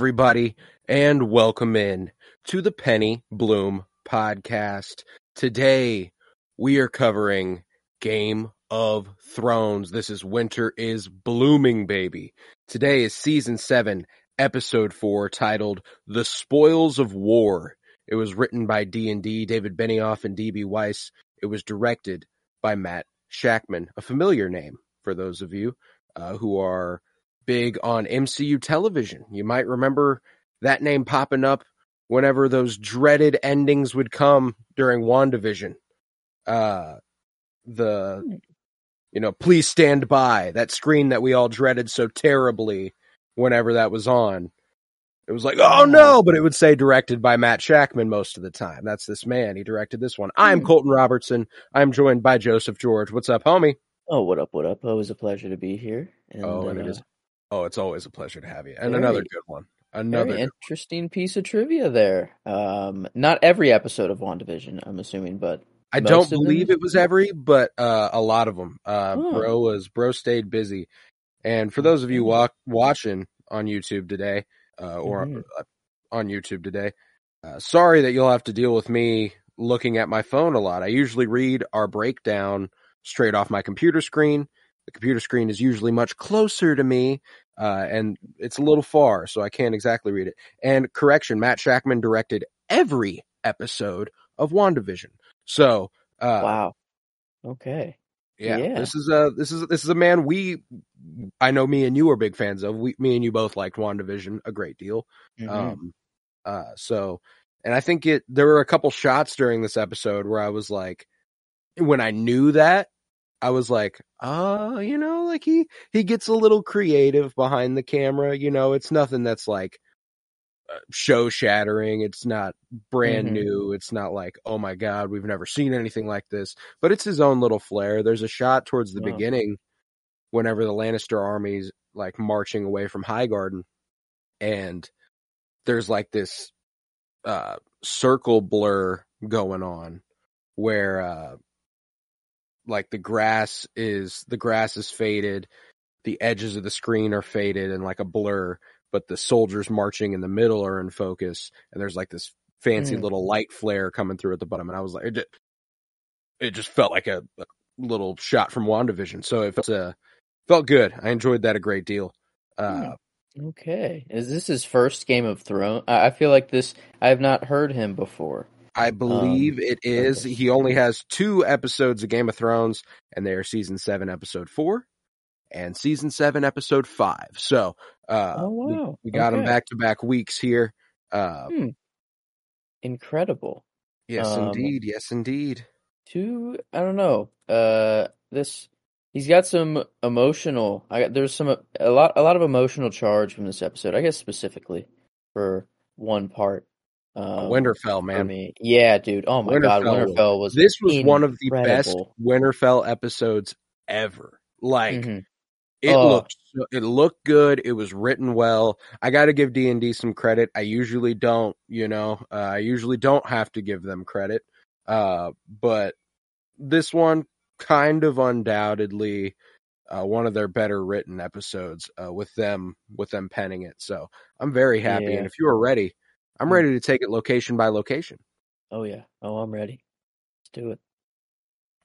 everybody, and welcome in to the Penny Bloom podcast. Today, we are covering Game of Thrones. This is Winter is Blooming, baby. Today is season seven, episode four, titled The Spoils of War. It was written by D&D, David Benioff, and D.B. Weiss. It was directed by Matt Shakman, a familiar name for those of you uh, who are big on MCU television. You might remember that name popping up whenever those dreaded endings would come during WandaVision. Uh, the, you know, please stand by that screen that we all dreaded so terribly whenever that was on. It was like, oh no, but it would say directed by Matt Shakman most of the time. That's this man. He directed this one. I'm Colton Robertson. I'm joined by Joseph George. What's up, homie? Oh, what up, what up? Always a pleasure to be here. And, oh, and it uh, is. Oh, it's always a pleasure to have you. And very- another good one. Another. interesting piece of trivia there. Um, not every episode of WandaVision, I'm assuming, but I don't of them? believe it was every, but uh, a lot of them. Uh, Oh. Bro was bro stayed busy, and for those of you wa- watching on YouTube today, uh, or Mhm. uh, on YouTube today, uh, sorry that you'll have to deal with me looking at my phone a lot. I usually read our breakdown straight off my computer screen. The computer screen is usually much closer to me, uh, and it's a little far, so I can't exactly read it. And correction, Matt Shakman directed every episode of WandaVision. So, uh, wow. Okay. yeah, Yeah. this is a this is this is a man we I know me and you are big fans of. We me and you both liked WandaVision a great deal. Mhm. Um, uh, so, and I think it there were a couple shots during this episode where I was like, when I knew that, I was like, uh, you know, like he he gets a little creative behind the camera. You know, it's nothing that's like show shattering. It's not brand Mhm. new. It's not like, oh my god, we've never seen anything like this. But it's his own little flair. There's a shot towards the Wow. beginning whenever the Lannister army's like marching away from Highgarden, and there's like this uh circle blur going on where uh like the grass is the grass is faded the edges of the screen are faded and like a blur but the soldiers marching in the middle are in focus and there's like this fancy Mm. little light flare coming through at the bottom and i was like it just, it just felt like a, a little shot from wandavision so it felt uh, felt good i enjoyed that a great deal uh Okay. Is this his first Game of Thrones? I I feel like this, I have not heard him before. I believe it is. okay. He only has two episodes of Game of Thrones, and they are season seven, episode four, and season seven, episode five. So, uh, oh, we- wow. we, got him Okay. back to back weeks here. Uh, Hmm. Incredible. yes, Um, indeed. Yes, indeed. two i don't know uh this he's got some emotional i got there's some a lot a lot of emotional charge from this episode i guess specifically for one part um Winterfell, man. me yeah dude oh my god Winterfell was- winterfell was This was one of the best. Winterfell episodes ever. Like, Mhm. It Oh. looked it looked good. It was written well. I got to give D and D some credit. I usually don't, you know. Uh, I usually don't have to give them credit. Uh, but this one kind of undoubtedly uh, one of their better written episodes uh, with them with them penning it. So I'm very happy. Yeah. And if you are ready, I'm Mm. ready to take it location by location. oh yeah oh i'm ready let's do it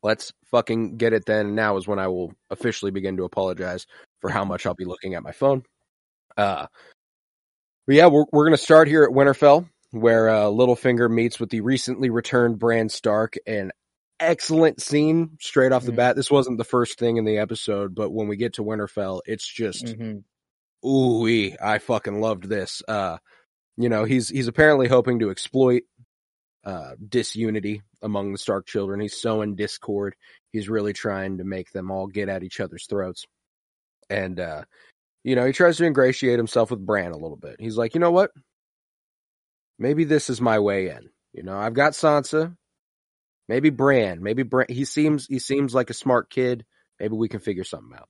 Let's fucking get it then. Now is when I will officially begin to apologize for how much I'll be looking at my phone. Uh, but yeah, we're, we're going to start here at Winterfell, where uh, Littlefinger meets with the recently returned Bran Stark. An excellent scene straight off the Mhm. bat. This wasn't the first thing in the episode, but when we get to Winterfell, it's just hmm ooh I fucking loved this. Uh, you know, he's he's apparently hoping to exploit uh, disunity among the Stark children. He's sowing discord. He's really trying to make them all get at each other's throats. And uh, you know, he tries to ingratiate himself with Bran a little bit. He's like, you know what? Maybe this is my way in. You know, I've got Sansa. Maybe Bran. Maybe Bran. He seems he seems like a smart kid. Maybe we can figure something out.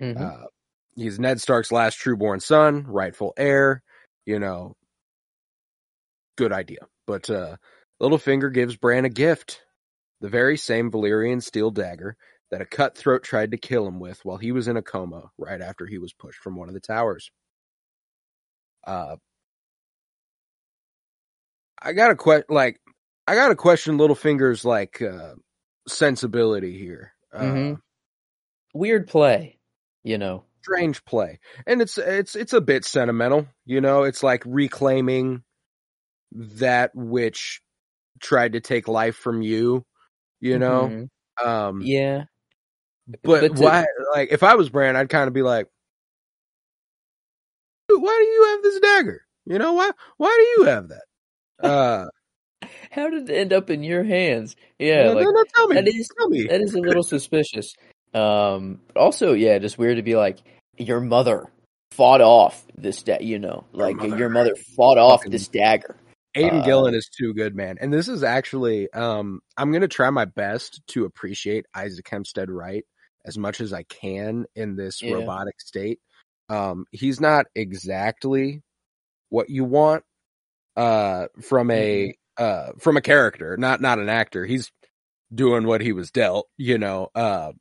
Mhm. Uh, he's Ned Stark's last trueborn son, rightful heir. You know, good idea. But uh, Littlefinger gives Bran a gift, the very same Valyrian steel dagger that a cutthroat tried to kill him with while he was in a coma right after he was pushed from one of the towers. Uh, I got a que- like, I got to question Littlefinger's like uh, sensibility here. Uh, Mhm. Weird play, you know. strange play and it's it's it's a bit sentimental you know it's like reclaiming that which tried to take life from you you know Mhm. um Yeah. but, but to- why like if i was Bran i'd kind of be like why do you have this dagger you know why why do you have that uh How did it end up in your hands? Yeah, no, like no, no, tell me that is tell me that is a little suspicious. Um, also, yeah, just weird to be like your mother fought off this da- you know, like mother your mother fought off this dagger. Aidan Uh, Gillen is too good, man. And this is actually, um, I'm going to try my best to appreciate Isaac Hempstead Wright as much as I can in this Yeah. robotic state. Um, he's not exactly what you want, uh, from a, uh, from a character, not, not an actor. He's doing what he was dealt, you know, uh,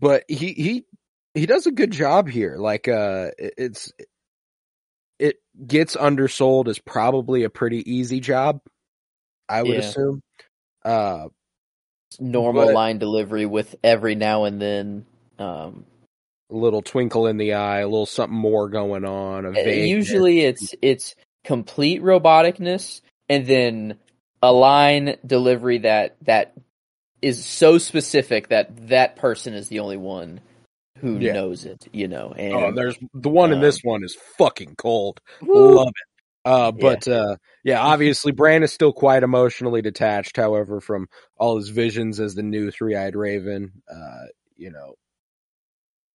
but he, he, he does a good job here. Like, uh, it's, it gets undersold is probably a pretty easy job. I would Yeah. assume. Uh, Normal But- line delivery with every now and then. Um, a little twinkle in the eye, a little something more going on. A Uh. Usually it's it's complete roboticness and then a line delivery that that is so specific that that person is the only one who Yeah. knows it, you know. And Oh, there's the one in um, this one is fucking cold. Woo! Love it. Uh, but uh, yeah, obviously Bran is still quite emotionally detached. However, from all his visions as the new three-eyed raven, uh, you know,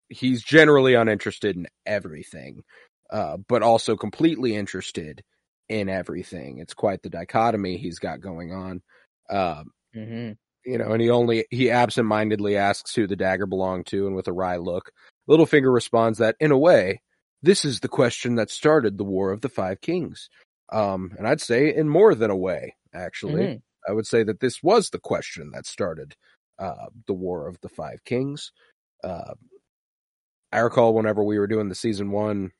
he's generally uninterested in everything, uh, but also completely interested in everything. It's quite the dichotomy he's got going on. Um, Mhm. You know, and he only he absentmindedly asks who the dagger belonged to, and with a wry look, Littlefinger responds that, in a way, this is the question that started the War of the Five Kings. Um, and I'd say in more than a way, actually. Mhm. I would say that this was the question that started uh, the War of the Five Kings. Uh, I recall whenever we were doing the season one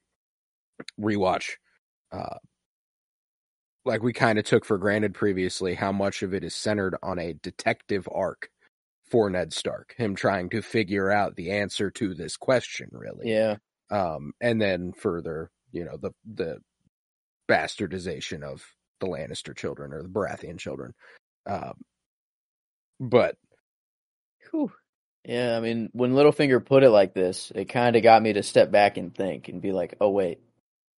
rewatch, uh, like we kind of took for granted previously how much of it is centered on a detective arc for Ned Stark, him trying to figure out the answer to this question, really. Yeah. Um, and then further, you know, the the bastardization of the Lannister children or the Baratheon children. Um, but Whew. Yeah, I mean, when Littlefinger put it like this, it kind of got me to step back and think and be like, "Oh wait,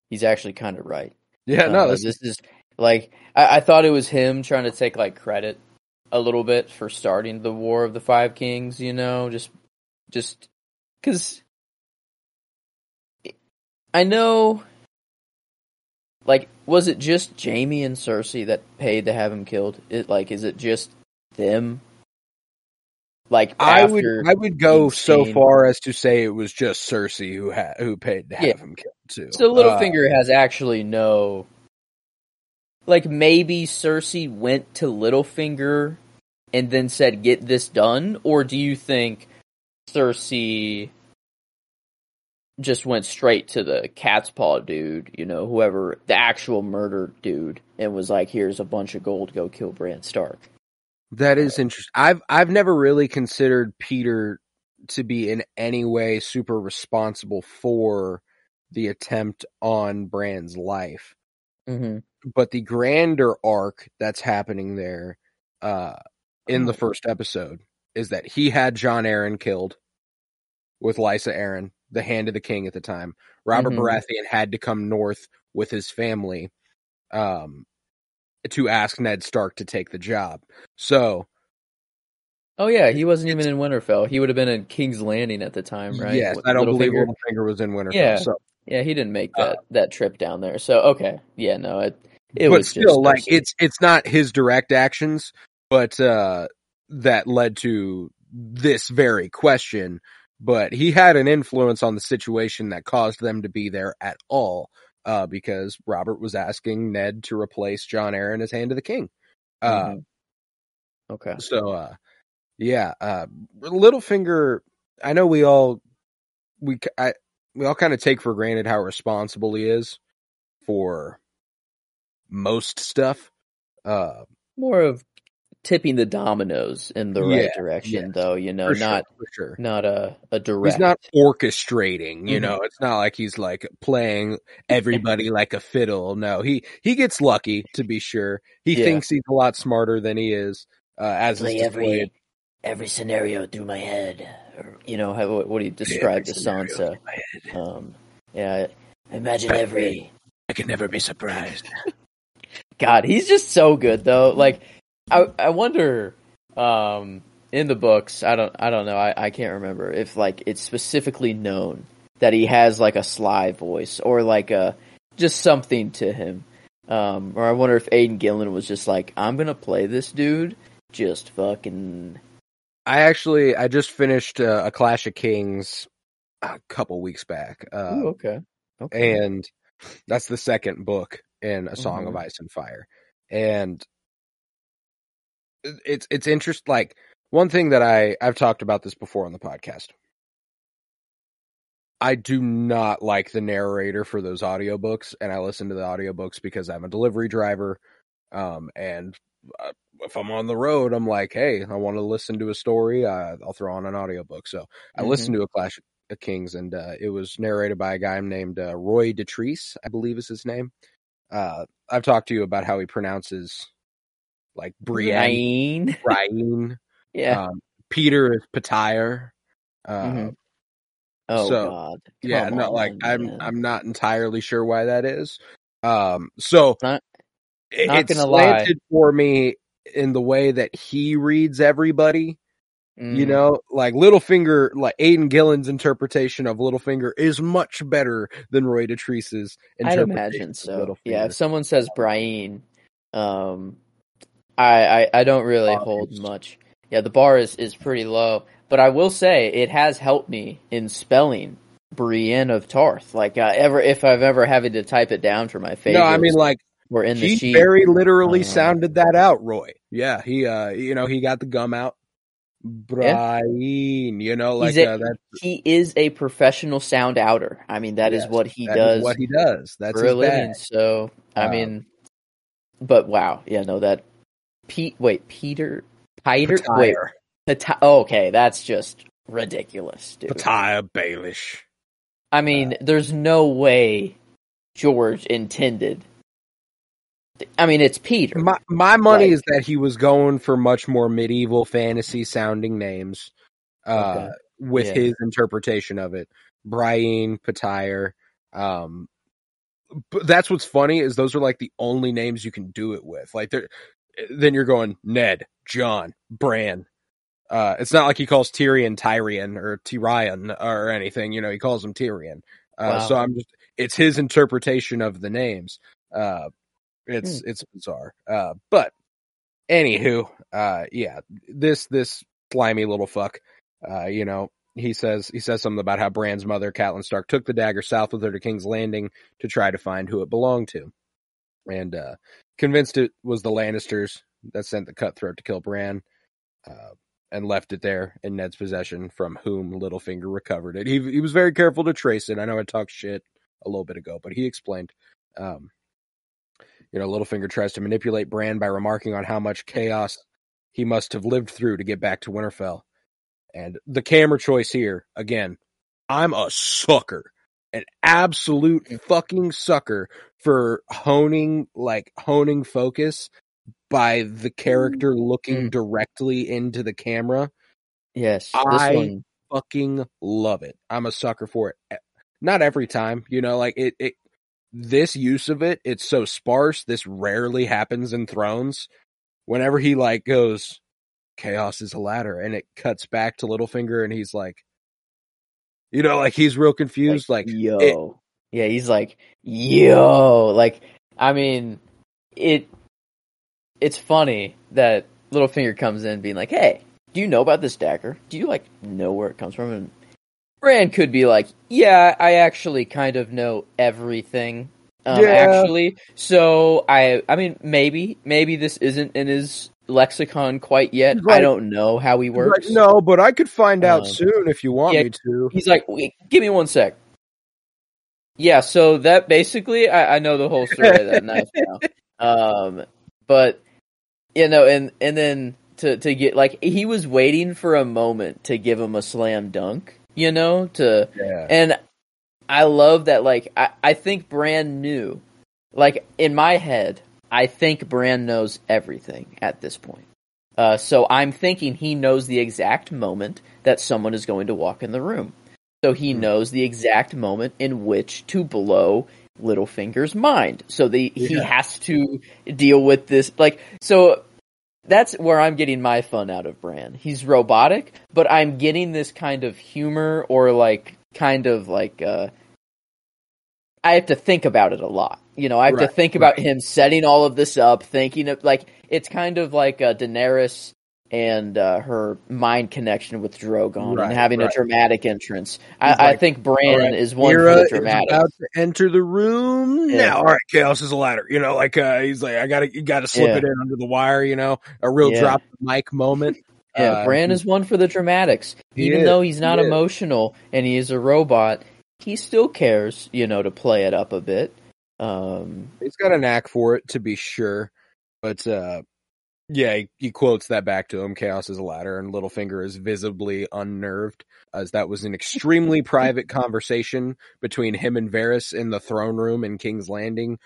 he's actually kind of right." yeah, Uh, no, like, this, this is like I, I thought it was him trying to take like credit a little bit for starting the War of the Five Kings. You know, just just because I know. Like, was it just Jaime and Cersei that paid to have him killed? It like, is it just them? Like, I would I would go so far as to say it was just Cersei who had who paid to have Yeah. him killed too. So Uh, Littlefinger has actually no like maybe Cersei went to Littlefinger and then said get this done or do you think Cersei just went straight to the cat's paw dude, you know, whoever the actual murder dude and was like here's a bunch of gold go kill Bran Stark. That is interesting. I've I've never really considered Peter to be in any way super responsible for the attempt on Bran's life. Mhm. But the grander arc that's happening there uh in the Oh. first episode is that he had Jon Arryn killed with Lysa Arryn, the hand of the king at the time. Robert Mhm. Baratheon had to come north with his family um, to ask Ned Stark to take the job. So, Oh yeah, he wasn't even in Winterfell. He would have been in King's Landing at the time, right? yes, With I don't believe Littlefinger. Was in Winterfell. Yeah. So, Yeah, he didn't make Uh, that that trip down there. So okay, yeah, no, it it but was still, like it's it's not his direct actions, but uh, that led to this very question. But he had an influence on the situation that caused them to be there at all, uh, because Robert was asking Ned to replace Jon Arryn as Hand of the King. Uh, Mhm. okay. So, uh, yeah, uh, Littlefinger. I know we all we I, we all kind of take for granted how responsible he is for most stuff. Uh, More of tipping the dominoes in the Yeah, right direction, though. You know, sure, not for sure. not a a direct. He's not orchestrating, you Mhm. know. It's not like he's like playing everybody like a fiddle. No, he he gets lucky to be sure. He Yeah. thinks he's a lot smarter than he is. Uh, as play every every scenario through my head. Or, you know, how, what he described to Sansa. Um, yeah, imagine every I can never be surprised. God, he's just so good though. Like I I wonder um in the books, I don't I don't know, I, I can't remember if like it's specifically known that he has like a sly voice or like a just something to him. Um or I wonder if Aidan Gillen was just like, I'm gonna play this dude just fucking I actually I just finished uh, a Clash of Kings a couple weeks back, uh, Ooh, okay. Okay. and that's the second book in A Song of Ice and Fire, and it's it's interest like one thing that I I've talked about this before on the podcast. I do not like the narrator for those audiobooks, and I listen to the audiobooks because I'm a delivery driver, um, and uh, if I'm on the road, I'm like, hey, I want to listen to a story, uh, I'll throw on an audiobook. So I Mhm. listened to a Clash of Kings, and uh, it was narrated by a guy named uh, Roy Dotrice, I believe is his name. Uh, I've talked to you about how he pronounces like Brienne, Brian. Brian. Yeah. Um, Peter is Patire. Uh, Mhm. oh so, god. yeah, Come no, like I'm man. I'm not entirely sure why that is. Um, so Not- not it's gonna lie. slanted for me in the way that he reads everybody. You Mm. know, like Littlefinger, like Aidan Gillen's interpretation of Littlefinger is much better than Roy Dotrice's I'd interpretation imagine so. Yeah, if someone says Brian, um, I, I I don't really hold much. Yeah, the bar is is pretty low, but I will say it has helped me in spelling Brienne of Tarth. Like uh, ever if I've ever having to type it down for my favorites, No, I mean like we're in the he sheet. very literally Uh, sounded that out, Roy. Yeah, he uh you know, he got the gum out. Brian, you know, like a- uh, that he is a professional sound outer. I mean, that is Yes, what he that is does what he does. That's for a living. So I Uh, mean, but wow, yeah, no, that Pete. Wait, Peter. Peter. Wait, Pati- oh, okay, that's just ridiculous, dude. Petire Baelish. I mean, there's no way George intended. I mean, it's Peter. My my money Like- is that he was going for much more medieval fantasy sounding names, uh, Okay. with Yeah. his interpretation of it. Brian Petire. Um, but that's what's funny is those are like the only names you can do it with. Like then you're going Ned, Jon, Bran. Uh, it's not like he calls Tyrion Tyrion or Tyrion or anything. You know, he calls him Tyrion. Uh, Wow. so I'm just, it's his interpretation of the names. Uh, it's, Hmm. it's bizarre. Uh, but anywho, uh, yeah, this, this slimy little fuck, uh, you know, he says, he says something about how Bran's mother, Catelyn Stark, took the dagger south with her to King's Landing to try to find who it belonged to. And, uh, convinced it was the Lannisters that sent the cutthroat to kill Bran, uh, and left it there in Ned's possession, from whom Littlefinger recovered it. He he was very careful to trace it. I know I talked shit a little bit ago, but he explained. Um, you know, Littlefinger tries to manipulate Bran by remarking on how much chaos he must have lived through to get back to Winterfell. And the camera choice here, again, I'm a sucker, an absolute fucking sucker for honing, like honing focus by the character looking Mm. directly into the camera. yes, I- this one. Fucking love it. I'm a sucker for it. Not every time, you know, like it, it this use of it, it's so sparse. This rarely happens in Thrones. Whenever he like goes, chaos is a ladder, and it cuts back to Littlefinger, and he's like, you know, like he's real confused. Like, yo, it- yeah, he's like, yo, like, I mean, it. It's funny that Littlefinger comes in being like, "Hey, do you know about this dagger? Do you like know where it comes from?" And Bran could be like, "Yeah, I actually kind of know everything." Um, Yeah. actually, so I, I mean, maybe, maybe this isn't in his lexicon quite yet. I don't know how he works. like, no, but I could find out Um, soon if you want yeah. me to. He's like, give me one sec. Yeah, so that basically, I, I know the whole story of that knife now. Um, but you know, and and then to to get like he was waiting for a moment to give him a slam dunk, you know, to Yeah, and I love that. Like I I think Bran new. like in my head, I think Bran knows everything at this point. Uh, so I'm thinking he knows the exact moment that someone is going to walk in the room. So he Hmm. knows the exact moment in which to blow Littlefinger's mind. So the he has to deal with this. Like so, that's where I'm getting my fun out of Bran. He's robotic, but I'm getting this kind of humor or like kind of like uh I have to think about it a lot. You know, I have Right, to think about him setting all of this up, thinking of like it's kind of like uh, Daenerys and uh, her mind connection with Drogon Right, and having right. a dramatic entrance. I, I think Bran right, is one Meera for the dramatic. about to enter the room Yeah. now. All right, chaos is a ladder. You know, like uh, he's like, I gotta, you gotta slip Yeah. it in under the wire. You know, a real Yeah. drop the mic moment. Yeah, Uh, Bran is one for the dramatics. Even is, though he's not he emotional and he is a robot, he still cares, you know, to play it up a bit. Um, He's got a knack for it, to be sure. But uh, yeah, he, he quotes that back to him. Chaos is a ladder, and Littlefinger is visibly unnerved, as that was an extremely private conversation between him and Varys in the throne room in King's Landing,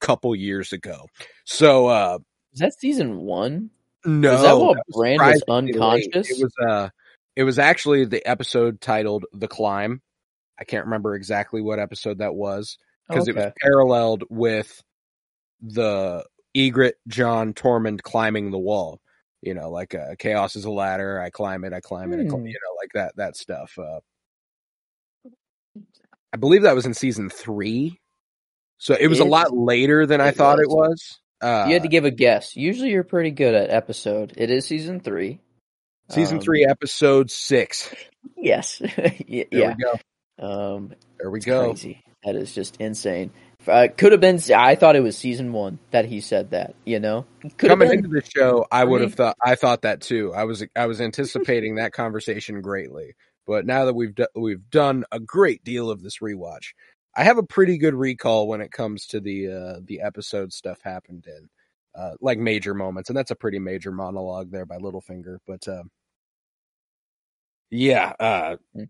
a couple years ago. So uh, is that season one? no, is that while that was late. unconscious? It was uh, it was actually the episode titled "The Climb." I can't remember exactly what episode that was because it was paralleled with the Ygritte Jon Tormund climbing the wall. You know, like uh, chaos is a ladder. I climb it. I climb it. I climb, Hmm. you know, like that that stuff. Uh, I believe that was in season three, so it was a lot later than I it thought it was. was. Uh, you had to give a guess. Usually, you're pretty good at episode. It is season three. season Um, three, episode six. Yes. Y- There yeah. we go. Um, There we go. crazy. That is just insane. Uh, could have been. I thought it was season one that he said that. You know, could have Coming been. into the show, I would have me. thought I thought that too. I was I was anticipating that conversation greatly, but now that we've do, we've done a great deal of this rewatch, I have a pretty good recall when it comes to the uh, the episode stuff happened in, uh, like major moments, and that's a pretty major monologue there by Littlefinger. But um, yeah, uh, Mm.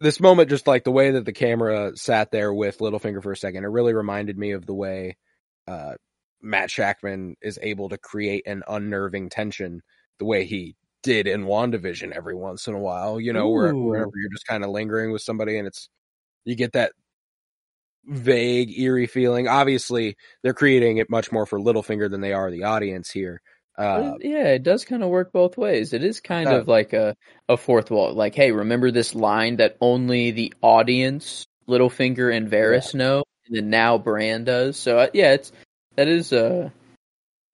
This moment, just like the way that the camera sat there with Littlefinger for a second, it really reminded me of the way uh, Matt Shakman is able to create an unnerving tension the way he did in WandaVision every once in a while, you know, where wherever you're just kind of lingering with somebody and it's you get that vague, eerie feeling. Obviously, they're creating it much more for Littlefinger than they are the audience here. Uh, yeah, it does kind of work both ways. It is kind does. of like a, a fourth wall. Like, hey, remember this line that only the audience, Littlefinger and Varys know, and then now Bran does. So uh, yeah, it's that is a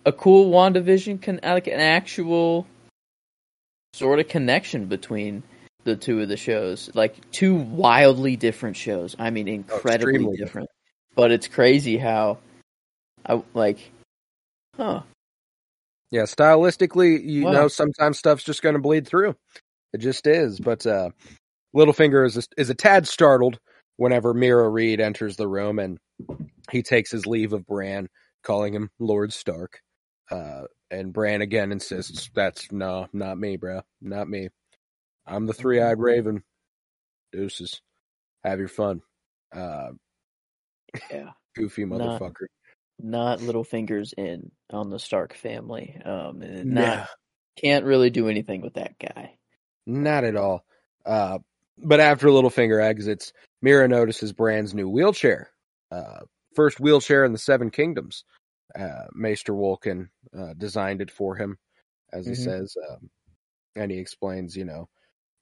a cool WandaVision con like an actual sort of connection between the two of the shows. Like two wildly different shows. I mean, incredibly extremely different. But it's crazy how I like, huh? Yeah, stylistically, you Wow. know, sometimes stuff's just going to bleed through. It just is. But uh, Littlefinger is a, is a tad startled whenever Meera Reed enters the room and he takes his leave of Bran, calling him Lord Stark. Uh, and Bran again insists, "That's no, not me, bro, not me. I'm the three-eyed raven. Deuces, have your fun." Uh, Yeah. goofy Not- motherfucker. little fingers in on the Stark family. Um, and Nah. not can't really do anything with that guy. Not at all. Uh, but after Littlefinger exits, Meera notices Bran's new wheelchair, uh, first wheelchair in the Seven Kingdoms. Uh, Maester Wolkan uh, designed it for him, as he Mhm. says, um, and he explains, you know.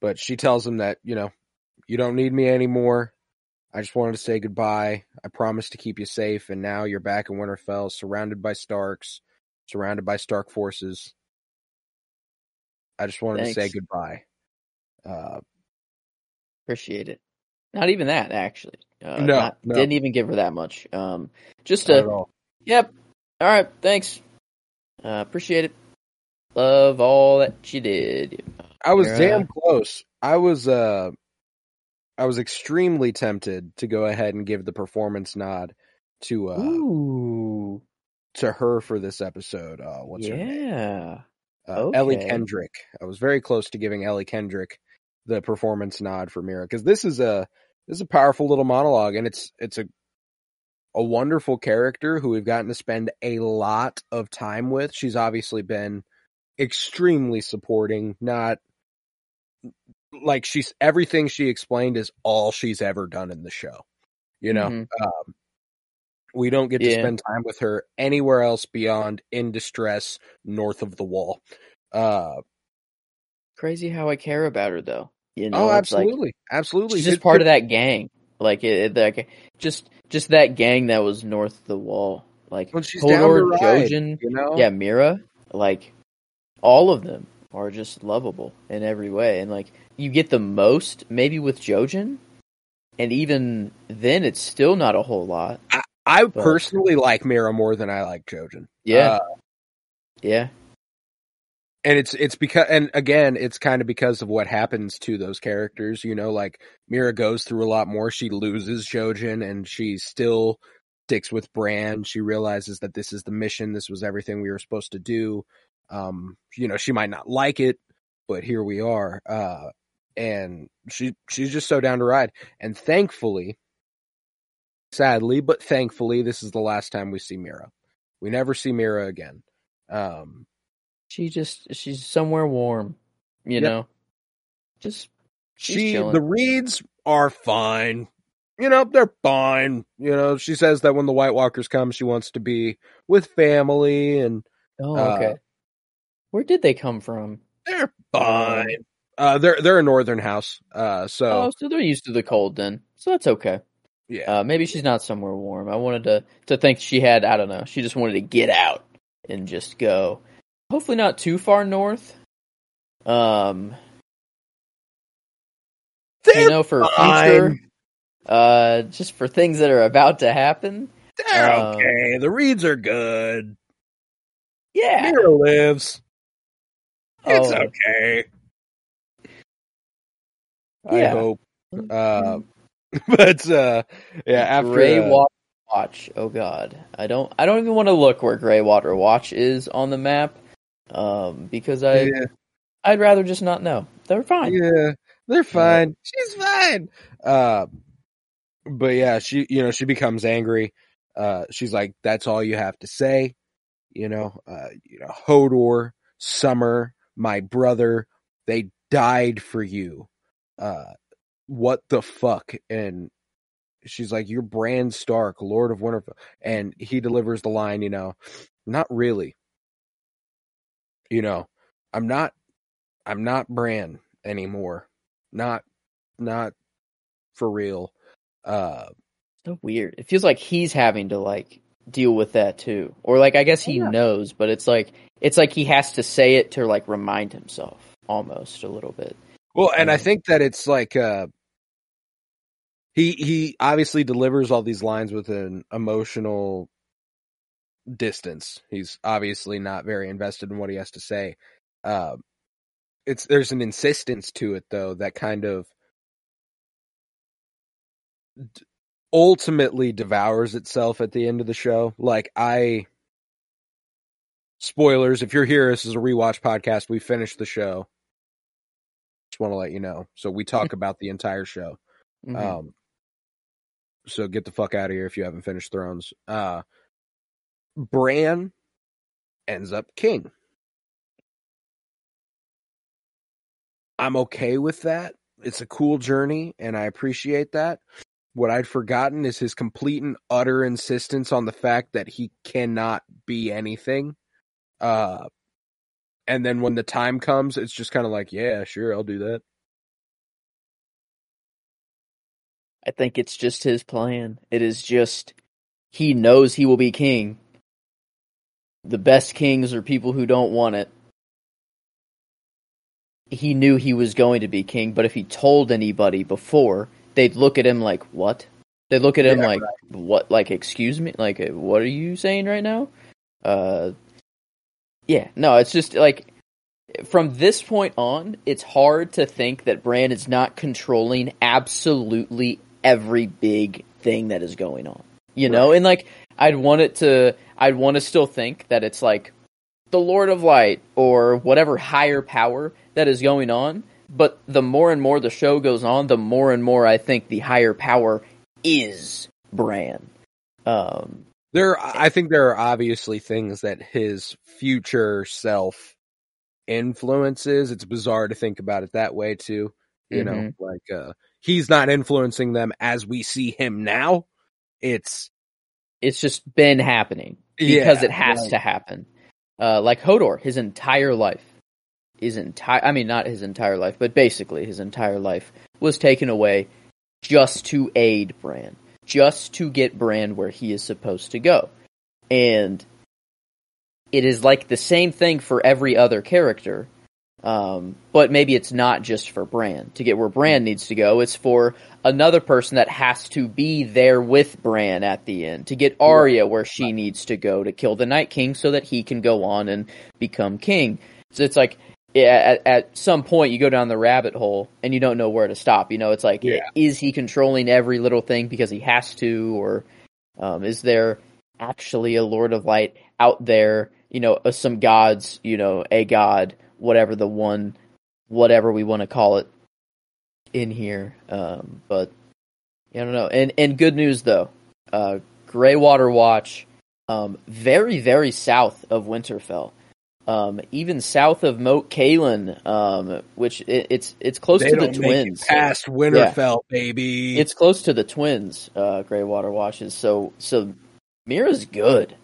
But she tells him that you know, you don't need me anymore. I just wanted to say goodbye. I promised to keep you safe, and now you're back in Winterfell, surrounded by Starks, surrounded by Stark forces. I just wanted to say goodbye. Uh, Appreciate it. Not even that, actually. Uh, No, not- no. didn't even give her that much. Um, just not a yep. All right, thanks. Uh, appreciate it. Love all that she did. I was You're, uh, damn close. I was uh I was extremely tempted to go ahead and give the performance nod to uh Ooh, to her for this episode. Uh what's her name? yeah. Uh, Ellie. Kendrick. I was very close to giving Ellie Kendrick the performance nod for Meera cuz this is a this is a powerful little monologue and it's it's a a wonderful character who we've gotten to spend a lot of time with. She's obviously been extremely supporting, not like she's everything she explained is all she's ever done in the show. You know, Mhm. um, we don't get to Yeah. spend time with her anywhere else beyond in distress north of the wall. Uh, Crazy how I care about her though. You know, oh, it's like- absolutely, absolutely. she's just part of that gang. Like it, it like just just that gang that was north of the wall. Like When she's Hodor, ride, Jojen, you know, yeah, Meera, like all of them are just lovable in every way, and like you get the most maybe with Jojen, and even then it's still not a whole lot. I but- personally like Meera more than I like Jojen. Yeah, Uh, yeah, and it's it's because and again it's kind of because of what happens to those characters you know like meera goes through a lot more. She loses jojen and she still sticks with bran. She realizes that this is the mission. This was everything we were supposed to do. Um you know she might not like it but here we are. Uh and she she's just so down to ride and thankfully sadly but thankfully this is the last time we see meera we never see meera again um she just she's somewhere warm, you Yep. know. Just she chilling. the reeds are fine you know they're fine you know she says that when the white walkers come she wants to be with family and oh Uh, okay. Where did they come from? they're fine uh they're they're a northern house uh so Oh, so they're used to the cold then, so that's okay. yeah Uh, maybe she's not somewhere warm. I wanted to to think she had. I don't know. She just wanted to get out and just go. Hopefully not too far north. Um, you they're know, for fine. future, uh, just for things that are about to happen. they're um, okay the reeds are good Yeah. meera lives it's Oh, okay i Yeah. hope uh but uh yeah after Grey uh, Water Watch. Oh God, I don't. I don't even want to look where Greywater Watch is on the map, um, because I yeah. I'd rather just not know. They're fine. Yeah, they're fine. She's fine. Uh, but yeah, she you know she becomes angry. Uh, she's like, "That's all you have to say." You know, uh, you know, Hodor, Summer, my brother, they died for you. Uh, what the fuck? And she's like, "You're Bran Stark, Lord of Winterfell," and he delivers the line, you know, "Not really." You know, I'm not. I'm not Bran anymore. Not not for real. Uh So weird. It feels like he's having to like deal with that too, or like I guess he Yeah. knows, but it's like it's like he has to say it to like remind himself almost a little bit. Well and I think that it's like uh he he obviously delivers all these lines with an emotional distance. He's obviously not very invested in what he has to say. Uh it's there's an insistence to it though that kind of d- ultimately devours itself at the end of the show. Like I spoilers, if you're here, this is a rewatch podcast. We finished the show. Just want to let you know. So we talk about the entire show. Mhm. Um so get the fuck out of here if you haven't finished Thrones. Uh Bran ends up king. I'm okay with that. It's a cool journey and I appreciate that. what I'd forgotten is his complete and utter insistence on the fact that he cannot be anything. Uh, and then when the time comes, it's just kind of like, yeah, sure, I'll do that. I think it's just his plan. It is just he knows he will be king. The best kings are people who don't want it. He knew he was going to be king, but if he told anybody before, they'd look at him like, "What?" They would look at him Yeah, like, "What? Like, excuse me? Like, what are you saying right now?" Uh, yeah, no, it's just like from this point on, it's hard to think that Bran is not controlling absolutely every big thing that is going on. You know, and like I'd want it to, I'd want to still think that it's like the Lord of Light or whatever higher power that is going on. But the more and more the show goes on, the more and more I think the higher power is Bran. Um, There, I think there are obviously things that his future self influences. It's bizarre to think about it that way too. You know, Mhm. like uh he's not influencing them as we see him now. It's it's just been happening because Yeah, it has like- to happen. Uh, like Hodor, his entire life, his entire—I mean, not his entire life, but basically his entire life was taken away just to aid Bran, just to get Bran where he is supposed to go, and it is like the same thing for every other character. Um, but maybe it's not just for Bran to get where Bran needs to go. It's for another person that has to be there with Bran at the end to get Arya where she needs to go to kill the Night King so that he can go on and become king. So it's like at, at some point you go down the rabbit hole and you don't know where to stop. You know, it's like Yeah. is he controlling every little thing because he has to, or um, is there actually a Lord of Light out there? You know, uh, some gods. You know, a god, whatever the one, whatever we want to call it, in here. Um, but I don't know. And and good news though, uh, Greywater Watch, um, very very south of Winterfell. Um, even south of Moat Cailin, um, which it, it's it's close they to the don't make it twins. past Winterfell, baby. It's close to the twins, uh, Greywater Watches. So, so Meera's good.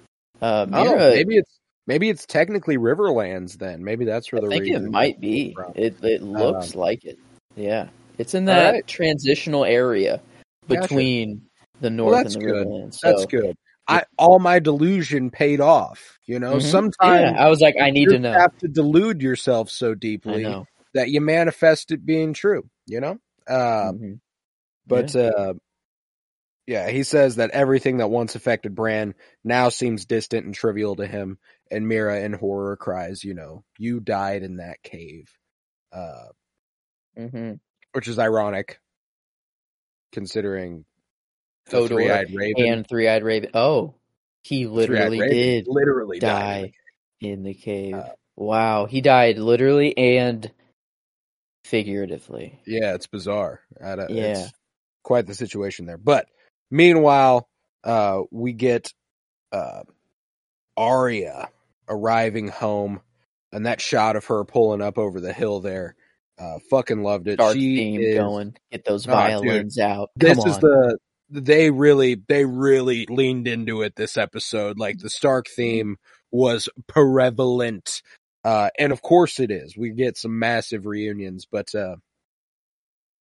Uh, oh, maybe it's maybe it's technically Riverlands then. Maybe that's where I the think it might be. It it looks like it. Yeah, it's in that right. transitional area Gotcha. between the north Well, and the good. Riverlands. So, That's good. I all my delusion paid off. You know, Mhm. sometimes yeah, I was like, I need to know. have to delude yourself so deeply that you manifest it being true. You know, uh, Mhm. but uh, yeah, he says that everything that once affected Bran now seems distant and trivial to him. And Meera in horror cries, "You know, you died in that cave," uh, Mhm. which is ironic, considering Hodor three-eyed raven. and Three Eyed Raven. Oh, he Three-Eyed literally did literally die in the cave. Uh, wow, he died literally and figuratively. Yeah, it's bizarre. Yeah. It's quite the situation there. But meanwhile, uh, we get uh, Arya arriving home, and that shot of her pulling up over the hill there. Uh, fucking loved it. Dark she theme is, going. Get those Oh, dude. violins out. This Come is the they really they really leaned into it this episode. Like the Stark Mm-hmm. theme was prevalent. Uh, and of course it is. We get some massive reunions, but uh,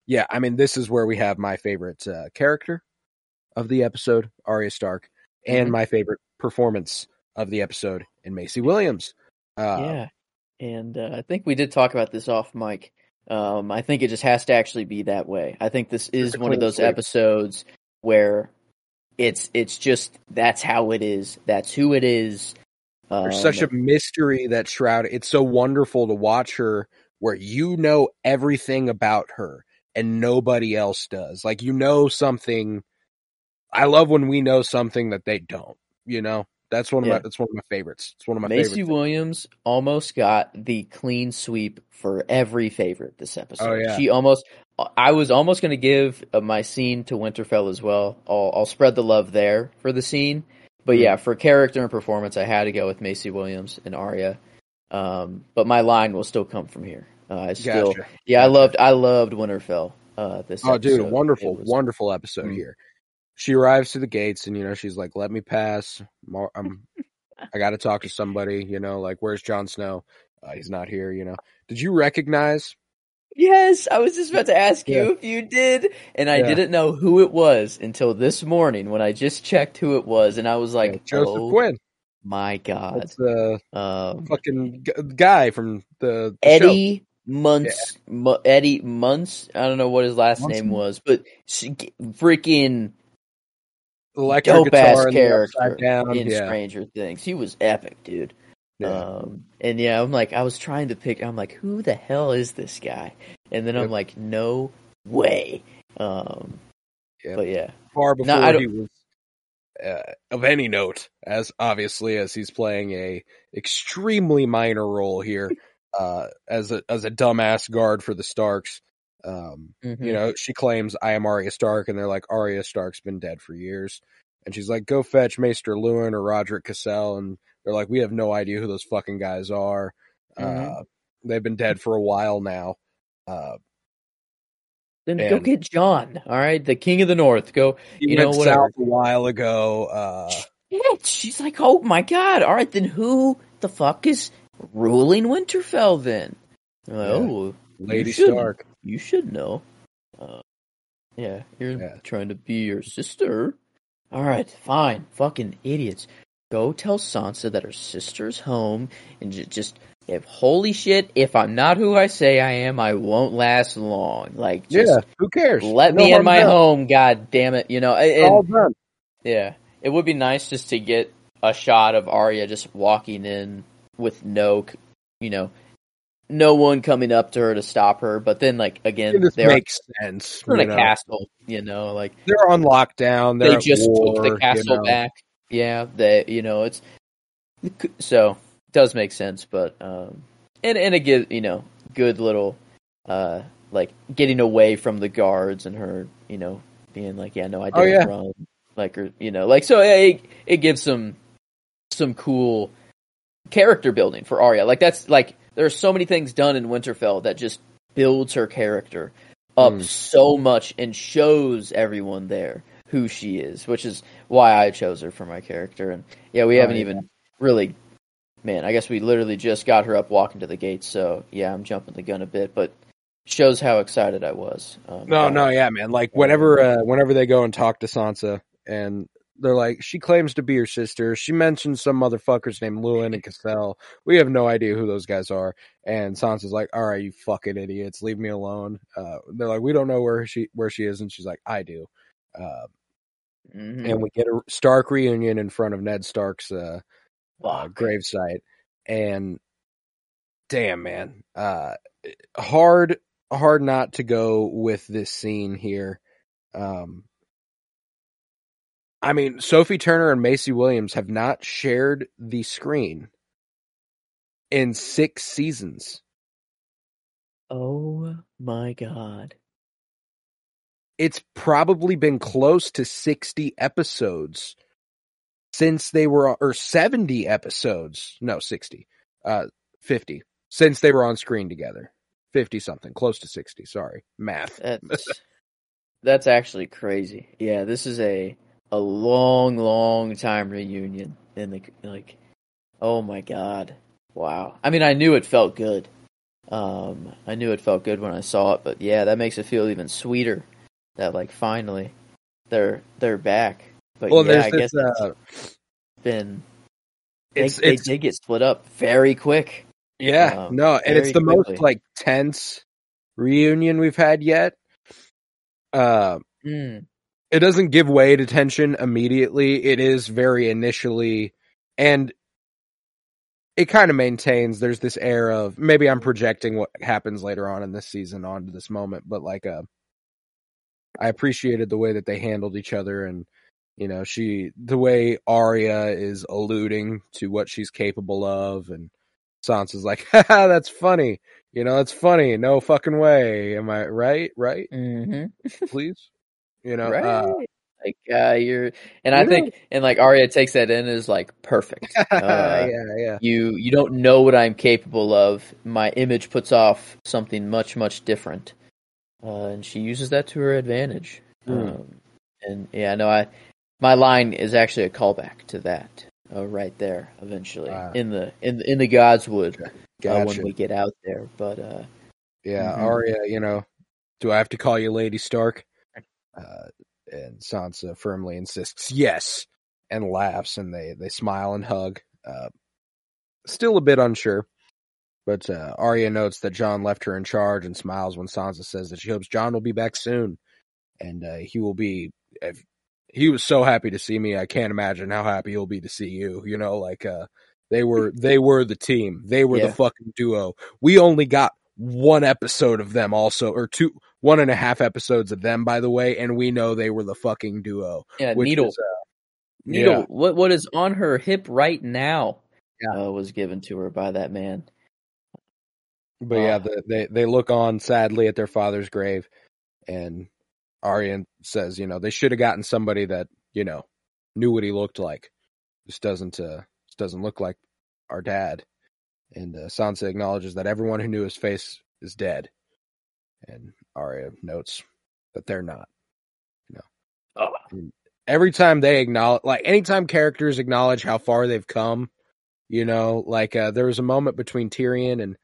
yeah, I mean this is where we have my favorite uh, character of the episode, Arya Stark, and Mhm. my favorite performance of the episode in Maisie Williams. Uh, yeah, and uh, I think we did talk about this off mic. Um, I think it just has to actually be that way. I think this is one of those episodes where it's it's just that's how it is. That's who it is. Um, There's such a mystery that Shroud. It's so wonderful to watch her where you know everything about her and nobody else does. Like you know something. I love when we know something that they don't. You know, that's one of my that's one of my favorites. It's one of my Maisie. Williams almost got the clean sweep for every favorite this episode. Oh, yeah. She almost, I was almost going to give uh, my scene to Winterfell as well. I'll, I'll spread the love there for the scene. But Hmm. yeah, for character and performance, I had to go with Maisie Williams and Arya. Um, but my line will still come from here. Uh, I still, Gotcha. yeah, I loved, I loved Winterfell. Uh, this Oh, dude, episode. wonderful, was- wonderful episode Mm. here. She arrives to the gates, and you know she's like, "Let me pass. I'm, I got to talk to somebody." You know, like, "Where's Jon Snow? Uh, he's not here." You know. Did you recognize? Yes, I was just about to ask you Yeah. if you did, and I Yeah. didn't know who it was until this morning when I just checked who it was, and I was like, uh, Joseph "Oh Quinn. my god!" That's the Um, fucking guy from the, the show. Eddie Munts, Mu- Eddie Munts. I don't know what his last Munson? name was, but freaking electric dope ass guitar and the character in yeah. Stranger Things. He was epic, dude. Yeah. Um, and yeah, I'm like, I was trying to pick. I'm like, who the hell is this guy? And then I'm like, no way. Um, Yep. but yeah, Far before he was uh, of any note, as obviously as he's playing a extremely minor role here, uh, as a as a dumbass guard for the Starks. Um, Mhm. you know, she claims I am Arya Stark, and they're like Arya Stark's been dead for years, and she's like, go fetch Maester Luwin or Rodrik Cassel, and they're like, we have no idea who those fucking guys are. Mhm. Uh, they've been dead for a while now. Uh, then go get Jon. All right, the King of the North. Go. You know, whatever. south a while ago. Uh, Shit. She's like, oh my god. All right, then who the fuck is ruling Winterfell then? I'm Yeah. Oh, Lady Stark. You should know. Uh, yeah, you're Yeah. trying to be your sister. All right, fine. Fucking idiots. Go tell Sansa that her sister's home and ju- just if holy shit, if I'm not who I say I am, I won't last long. Like just yeah, who cares? let No me in my done. home, god damn it. You know, and- all done. yeah, it would be nice just to get a shot of Arya just walking in with no, you know, no one coming up to her to stop her. But then, like again, This they're, makes sense. they're in you a know. castle. You know, like They're on lockdown. They're they just war, took the you castle know. back. Yeah, they, you know, it's so it does make sense, but um, and and it gives you know good little uh like getting away from the guards and her you know being like yeah no I Oh, didn't yeah. run like or you know like so it it gives some some cool character building for Arya like that's like there are so many things done in Winterfell that just builds her character up Mm. so much and shows everyone there who she is, which is why I chose her for my character. And yeah, we Oh, haven't yeah. even really, man, I guess we literally just got her up walking to the gates. So yeah, I'm jumping the gun a bit, but shows how excited I was. Um, No, no, yeah, man. Like whenever, uh, whenever they go and talk to Sansa, and they're like, she claims to be your sister. She mentions some motherfuckers named Luwin and Cassel. We have no idea who those guys are. And Sansa's like, "All right, you fucking idiots, leave me alone." Uh, they're like, "We don't know where she where she is," and she's like, "I do." Uh, Mhm. and we get a Stark reunion in front of Ned Stark's uh, uh, gravesite, and damn, man, uh, hard, hard not to go with this scene here. Um, I mean, Sophie Turner and Maisie Williams have not shared the screen in six seasons. Oh my god. It's probably been close to 60 episodes since they were, or 70 episodes. No, 60, uh, 50 since they were on screen together. 50 something, close to 60. Sorry. Math. That's that's actually crazy. Yeah, this is a a long, long time reunion. And the like, oh my god, wow. I mean, I knew it felt good. Um, I knew it felt good when I saw it, but yeah, that makes it feel even sweeter. That like finally they're they're back. But Well, yeah, I guess it's uh, been they, it's, they it's, did get split up very quick. yeah, um, no, and it's the most like tense reunion we've had yet. Uh, Mm, it doesn't give way to tension immediately. It is very initially, and it kind of maintains. There's this air of maybe I'm projecting what happens later on in this season onto this moment, but like, uh, I appreciated the way that they handled each other, and you know, she the way Arya is alluding to what she's capable of, and Sansa's like, "Haha, that's funny." You know, it's funny. No fucking way. Am I right? Right? mhm. Please. You know, right. uh, like uh, you're, and I think, and like Arya takes that in as like perfect. Uh, yeah, yeah. You you don't know what I'm capable of. My image puts off something much much different. uh, and she uses that to her advantage. Mm. Um, and yeah, no, I my line is actually a callback to that uh, right there. Eventually, Ah. in the in in the Godswood uh, Gotcha. when we get out there. But uh, Yeah, Mhm. Arya, you know, do I have to call you Lady Stark? Uh, and Sansa firmly insists, yes, and laughs, and they they smile and hug. Uh, still a bit unsure, but uh, Arya notes that Jon left her in charge and smiles when Sansa says that she hopes Jon will be back soon, and uh, he will be. If, he was so happy to see me. I can't imagine how happy he'll be to see you. You know, like uh, they were they were the team. They were Yeah. the fucking duo. We only got one episode of them also or two one and a half episodes of them by the way and we know they were the fucking duo yeah, Needle, is, uh, Needle, yeah. what what is on her hip right now? Yeah. Uh, was given to her by that man. but yeah Ah. the, they they look on sadly at their father's grave and Arya says you know they should have gotten somebody that you know knew what he looked like this doesn't uh this doesn't look like our dad and uh, Sansa acknowledges that everyone who knew his face is dead and Arya notes that they're not Oh, every time they acknowledge like anytime characters acknowledge how far they've come you know like uh, there was a moment between Tyrion and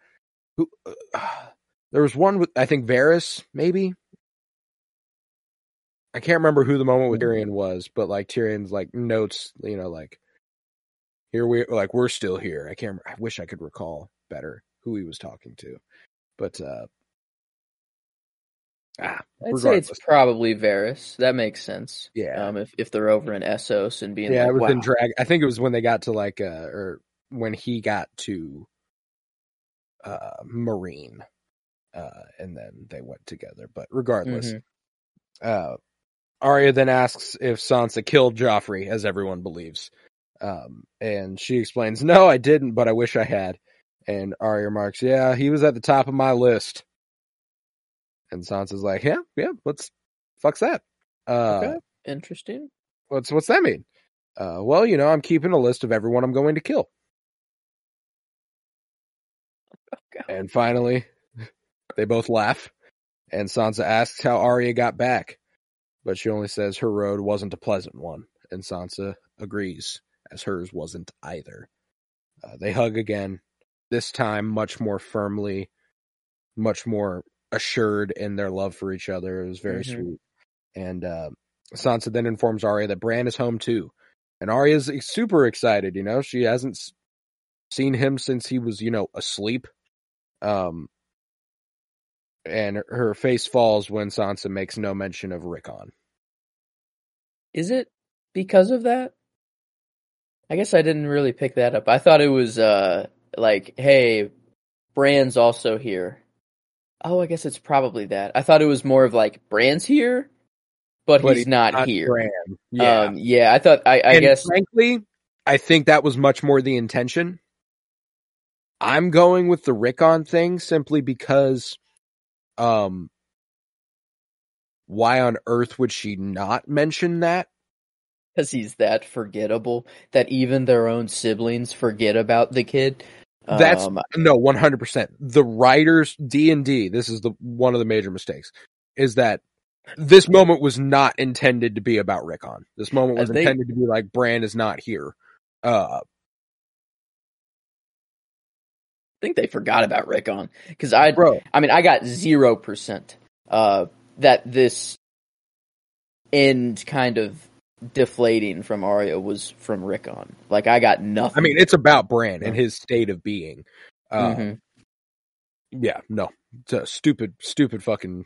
who uh, there was one with I think Varys maybe? I can't remember who the moment with Tyrion was but like Tyrion's like notes you know like here we like we're still here. I can't I wish I could recall better who he was talking to but uh ah I'd say it's probably Varys. That makes sense. yeah Um, if if they're over in Essos and being yeah, like, wow, drag. I think it was when they got to like, uh, or when he got to, uh, Meereen, uh, and then they went together. But regardless, Mhm. uh, Arya then asks if Sansa killed Joffrey, as everyone believes. Um, and she explains, "No, I didn't, but I wish I had." And Arya remarks, "Yeah, he was at the top of my list." And Sansa's like, "Yeah, yeah, what's fuck's that?" Uh, okay, interesting. What's what's that mean? Uh, well, you know, I'm keeping a list of everyone I'm going to kill. And finally, they both laugh, and Sansa asks how Arya got back, but she only says her road wasn't a pleasant one, and Sansa agrees, as hers wasn't either. Uh, they hug again, this time much more firmly, much more assured in their love for each other. It was very Mhm. sweet. And uh, Sansa then informs Arya that Bran is home too, and Arya is super excited. You know, she hasn't seen him since he was, you know, asleep. Um, and her- her face falls when Sansa makes no mention of Rickon. Is it because of that? I guess I didn't really pick that up. I thought it was uh like, hey, Bran's also here. Oh, I guess it's probably that. I thought it was more of like Bran's here, but, But he's, not, here. Bran. Yeah. Um, yeah, I thought I, I and guess frankly, I think that was much more the intention. I'm going with the Rickon thing simply because, um, why on earth would she not mention that? because he's that forgettable that even their own siblings forget about the kid. That's Um, no, one hundred percent. The writers D and D. This is the one of the major mistakes is that this moment was not intended to be about Rickon. This moment was they- intended to be like Bran is not here. Uh, I think they forgot about Rickon because I, bro, I mean, I got zero percent uh, that this end kind of deflating from Arya was from Rickon. Like I got nothing. I mean, it's about Bran and his state of being. Uh, Mhm. Yeah, no, it's a stupid, stupid fucking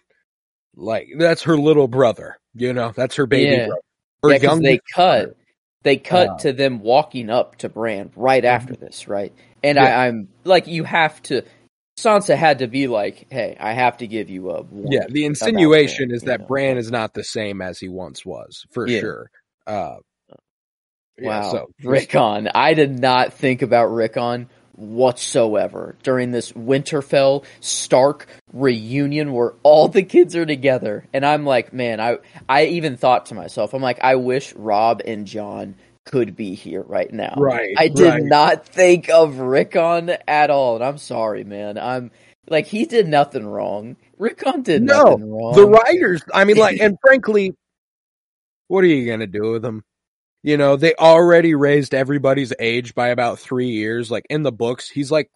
like that's her little brother. You know, that's her baby Yeah. brother. Her yeah, young they cut, they cut Uh, to them walking up to Bran right after this, right? And Yeah. I, I'm like, you have to. Sansa had to be like, "Hey, I have to give you a warning." Yeah, the insinuation Bran, is you that know? Bran is not the same as he once was, for Yeah. sure. Uh, yeah, Wow, so Rickon. I did not think about Rickon whatsoever during this Winterfell Stark reunion where all the kids are together, and I'm like, man, I I even thought to myself, I'm like, I wish Robb and Jon could be here right now. Right, I did right. not think of Rickon at all, and I'm sorry, man. I'm like, he did nothing wrong. Rickon did No, nothing wrong. the writers. I mean, like, and frankly, what are you gonna do with them? You know, they already raised everybody's age by about three years. Like in the books, he's like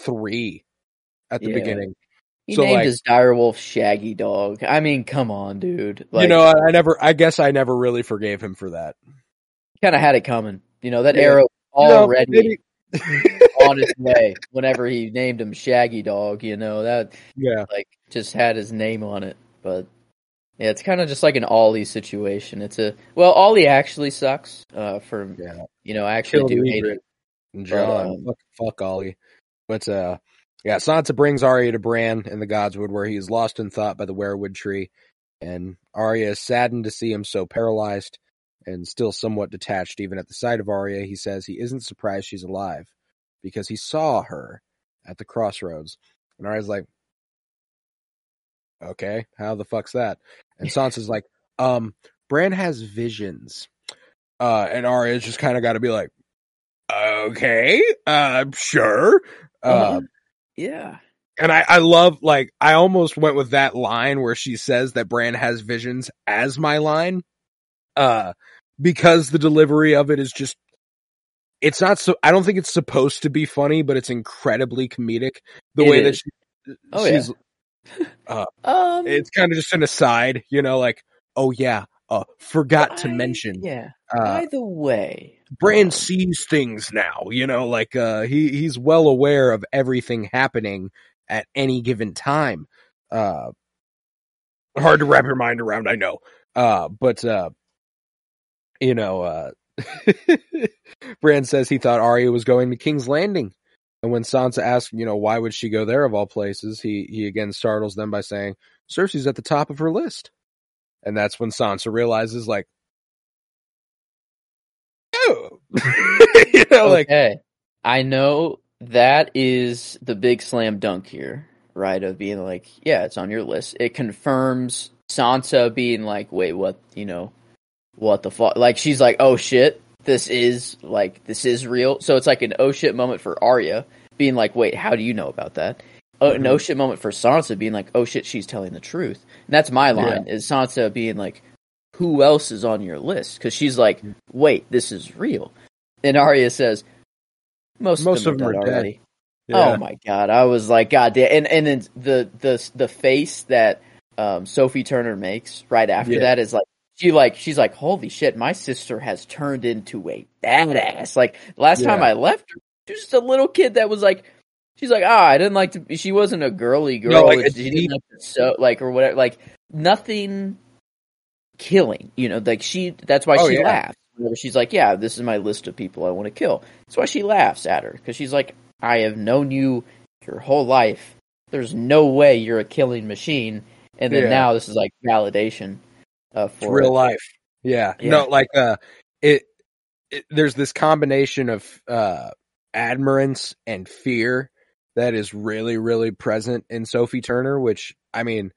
three at the Yeah. beginning. He so, named like- his direwolf Shaggy Dog. I mean, come on, dude. Like, you know, I, I never. I guess I never really forgave him for that. kind of had it coming. You know, that Yeah. arrow already maybe- on his way. Whenever he named him Shaggy Dog, you know that yeah, like just had his name on it. But yeah, it's kind of just like an Olly situation. It's a well, Olly actually sucks. Uh, for yeah. you know, I actually Killed do hate it. John. um, fuck, fuck Olly. But uh, yeah, Sansa brings Arya to Bran in the Godswood, where he is lost in thought by the weirwood tree, and Arya is saddened to see him so paralyzed and still somewhat detached. Even at the sight of Arya, he says he isn't surprised she's alive because he saw her at the crossroads. And Arya's like, "Okay, how the fuck's that?" And Sansa's like, "Um, Bran has visions." Uh, and Arya's just kind of got to be like, okay, uh, sure. Uh, Uh-huh. Yeah, and I, I love, like, I almost went with that line where she says that Bran has visions as my line. Uh, because the delivery of it is just, it's not so, I don't think it's supposed to be funny, but it's incredibly comedic. The It way that she, Oh, she's, um, it's kind of just an aside, you know, like, oh yeah, uh, forgot to I- mention, Yeah. uh, By the way, Bran um, sees things now, you know, like uh he he's well aware of everything happening at any given time. Uh hard to wrap your mind around, I know. Uh but uh you know, uh Bran says he thought Arya was going to King's Landing. And when Sansa asks, you know, why would she go there of all places, he he again startles them by saying, Cersei's at the top of her list. And that's when Sansa realizes like Oh you know, like okay. I know that is the big slam dunk here, right? Of being like, yeah, it's on your list. It confirms Sansa being like, wait, what? You know, what the fuck? Like she's like, oh shit, this is like this is real. So it's like an oh shit moment for Arya being like, wait, how do you know about that? Oh, an Mhm. oh shit moment for Sansa being like, oh shit, she's telling the truth. And that's my line is Sansa being like, who else is on your list? Because she's like, wait, this is real. And Arya says, most, Most of them, are dead dead. already. yeah. Oh my god! I was like, God damn! And and then the the the face that um, Sophie Turner makes right after Yeah. that is like she like she's like, holy shit! My sister has turned into a badass. Like last time I left her, she was just a little kid that was like, she's like, ah, I didn't like to. She wasn't a girly girl. No, like, she deep- didn't like so like or whatever. Like nothing killing. You know, like she. That's why Oh, she yeah. laughs. She's like, yeah, this is my list of people I want to kill. That's why she laughs at her because she's like, I have known you your whole life. There's no way you're a killing machine. And then Yeah. now this is like validation uh, It's for real it. life. Yeah. Yeah. No, like uh it, it there's this combination of uh admirance and fear that is really, really present in Sophie Turner, which I mean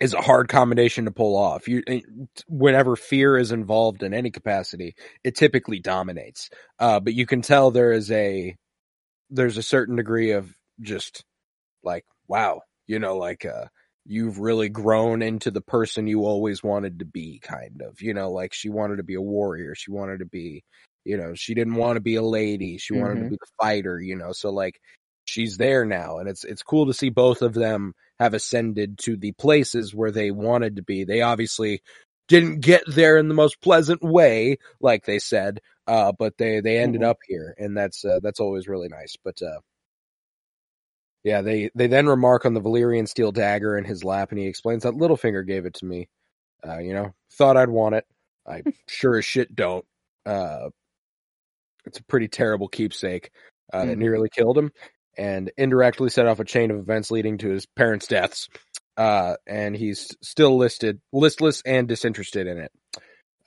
is a hard combination to pull off. You eh, whenever fear is involved in any capacity, it typically dominates. Uh but you can tell there is a there's a certain degree of just like wow, you know, like uh you've really grown into the person you always wanted to be kind of you know like she wanted to be a warrior she wanted to be you know she didn't want to be a lady she wanted to Mhm. be the fighter you know so like she's there now and it's it's cool to see both of them have ascended to the places where they wanted to be they obviously didn't get there in the most pleasant way like they said uh but they they ended Mhm. up here and that's uh, that's always really nice but uh yeah, they they then remark on the Valyrian steel dagger in his lap, and he explains that Littlefinger gave it to me. Uh, you know, thought I'd want it. I sure as shit don't. Uh, it's a pretty terrible keepsake uh, that Mhm. nearly killed him, and indirectly set off a chain of events leading to his parents' deaths. Uh, and he's still listed listless and disinterested in it.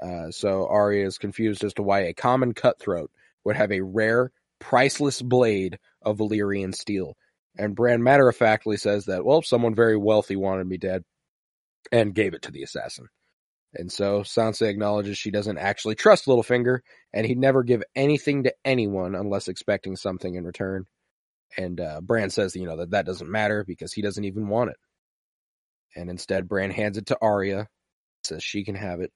Uh, so Arya is confused as to why a common cutthroat would have a rare, priceless blade of Valyrian steel. And Bran matter of factly says that, well, someone very wealthy wanted me dead and gave it to the assassin. And so Sansa acknowledges she doesn't actually trust Littlefinger, and he'd never give anything to anyone unless expecting something in return. And uh, Bran says, you know, that that doesn't matter because he doesn't even want it. and instead Bran hands it to Arya, says she can have it,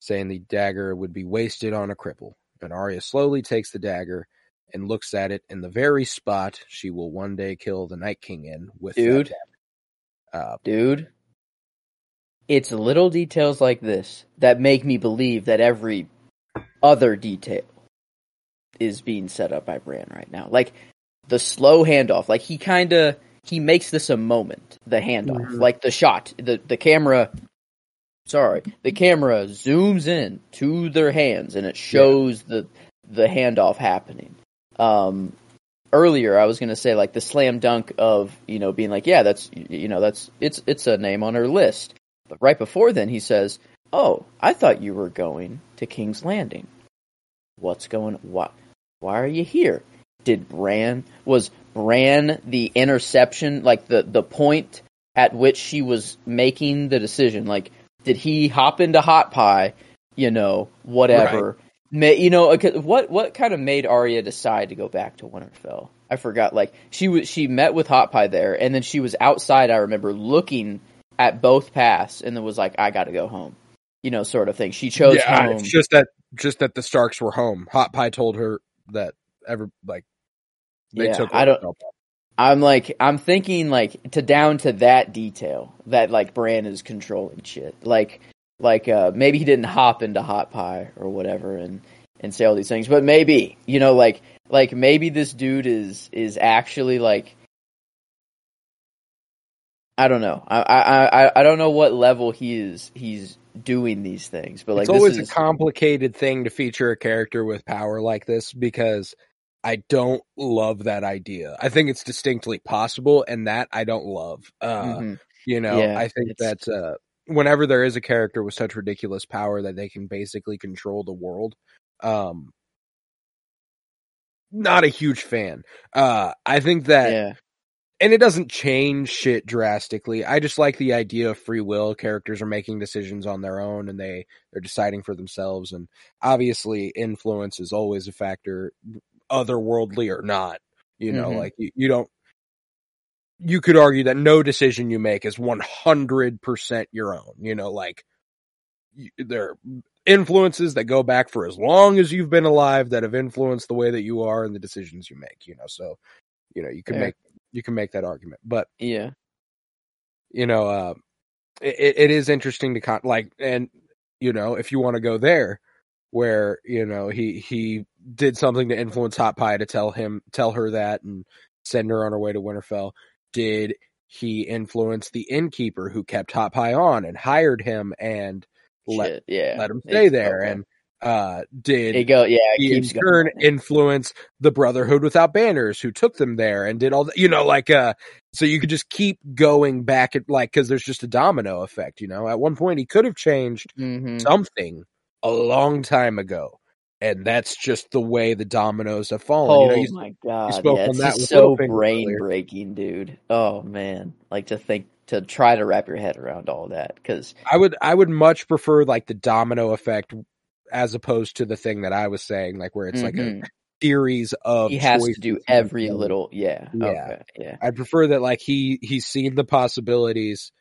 saying the dagger would be wasted on a cripple. And Arya slowly takes the dagger and looks at it in the very spot she will one day kill the Night King in with Dude. Uh, Dude, it's little details like this that make me believe that every other detail is being set up by Bran right now. Like the slow handoff, like he kind of he makes this a moment. The handoff, Mhm. like the shot, the the camera. Sorry, the camera zooms in to their hands and it shows the the handoff happening. Um, earlier I was gonna say like the slam dunk of you know being like yeah that's you know that's it's it's a name on her list, but right before then he says oh I thought you were going to King's Landing. What's going? What? Why are you here? Did Bran was Bran the interception like the the point at which she was making the decision? Like did he hop into Hot Pie? You know whatever. Ma you know, uh, what what kind of made Arya decide to go back to Winterfell? I forgot. Like she was, she met with Hot Pie there, and then she was outside. I remember looking at both paths, and then was like, "I got to go home," you know, sort of thing. She chose yeah, home. it's just that just that the Starks were home. Hot Pie told her that ever like they Yeah, took. I don't- Winterfell. I'm like, I'm thinking like to down to that detail that like Bran is controlling shit. Like, like uh maybe he didn't hop into Hot Pie or whatever and and say all these things, but maybe you know, like like maybe this dude is is actually like. I don't know. I, I I I don't know what level he is. He's doing these things, but like it's always is, a complicated thing to feature a character with power like this because I don't love that idea. I think it's distinctly possible, and that I don't love. Uh, Mhm. You know, Yeah, I think it's- that uh, whenever there is a character with such ridiculous power that they can basically control the world, um, not a huge fan. Uh, I think that yeah. and it doesn't change shit drastically. I just like the idea of free will. Characters are making decisions on their own and they they're deciding for themselves and obviously influence is always a factor otherworldly or not. You know, Mhm. like you, you don't you could argue that no decision you make is 100% your own, you know, like you, there are influences that go back for as long as you've been alive that have influenced the way that you are and the decisions you make, you know. So, you know, you can Fair. make you can make that argument. But Yeah. you know, uh, it, it is interesting to con- like, and you know, if you want to go there, where you know he he did something to influence Hot Pie to tell him tell her that and send her on her way to Winterfell. Did he influence the innkeeper who kept Hot Pie on and hired him and let Shit, yeah. let him It- stay there? okay. And uh, did it go yeah, it he in turn going. influence the Brotherhood without banners who took them there and did all that, you know, like, uh, so you could just keep going back at like, cause there's just a domino effect, you know, at one point he could have changed Mhm. something a long time ago. And that's just the way the dominoes have fallen. Oh you know, my god! yeah, on that so brain breaking, dude. Oh man, like to think to try to wrap your head around all that because I would, I would much prefer like the domino effect as opposed to the thing that I was saying, like where it's like a series of Mm-hmm. he has to do every little yeah Yeah. okay yeah I prefer that like he he's seen the possibilities.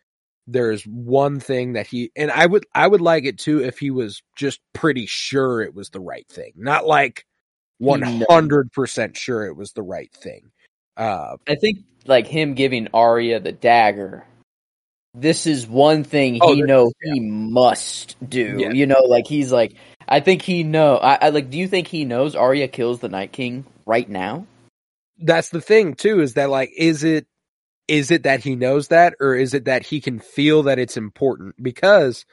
There's one thing that he and I would I would like it too if he was just pretty sure it was the right thing. Not like one hundred percent sure it was the right thing. Uh I think like him giving Arya the dagger. This is one thing he Oh, this knows is- he must do. Yeah. You know, like he's like, I think he know. I, I like. Do you think he knows Arya kills the Night King right now? that's the thing too, is that like is it is it that he knows that or is it that he can feel that it's important? Because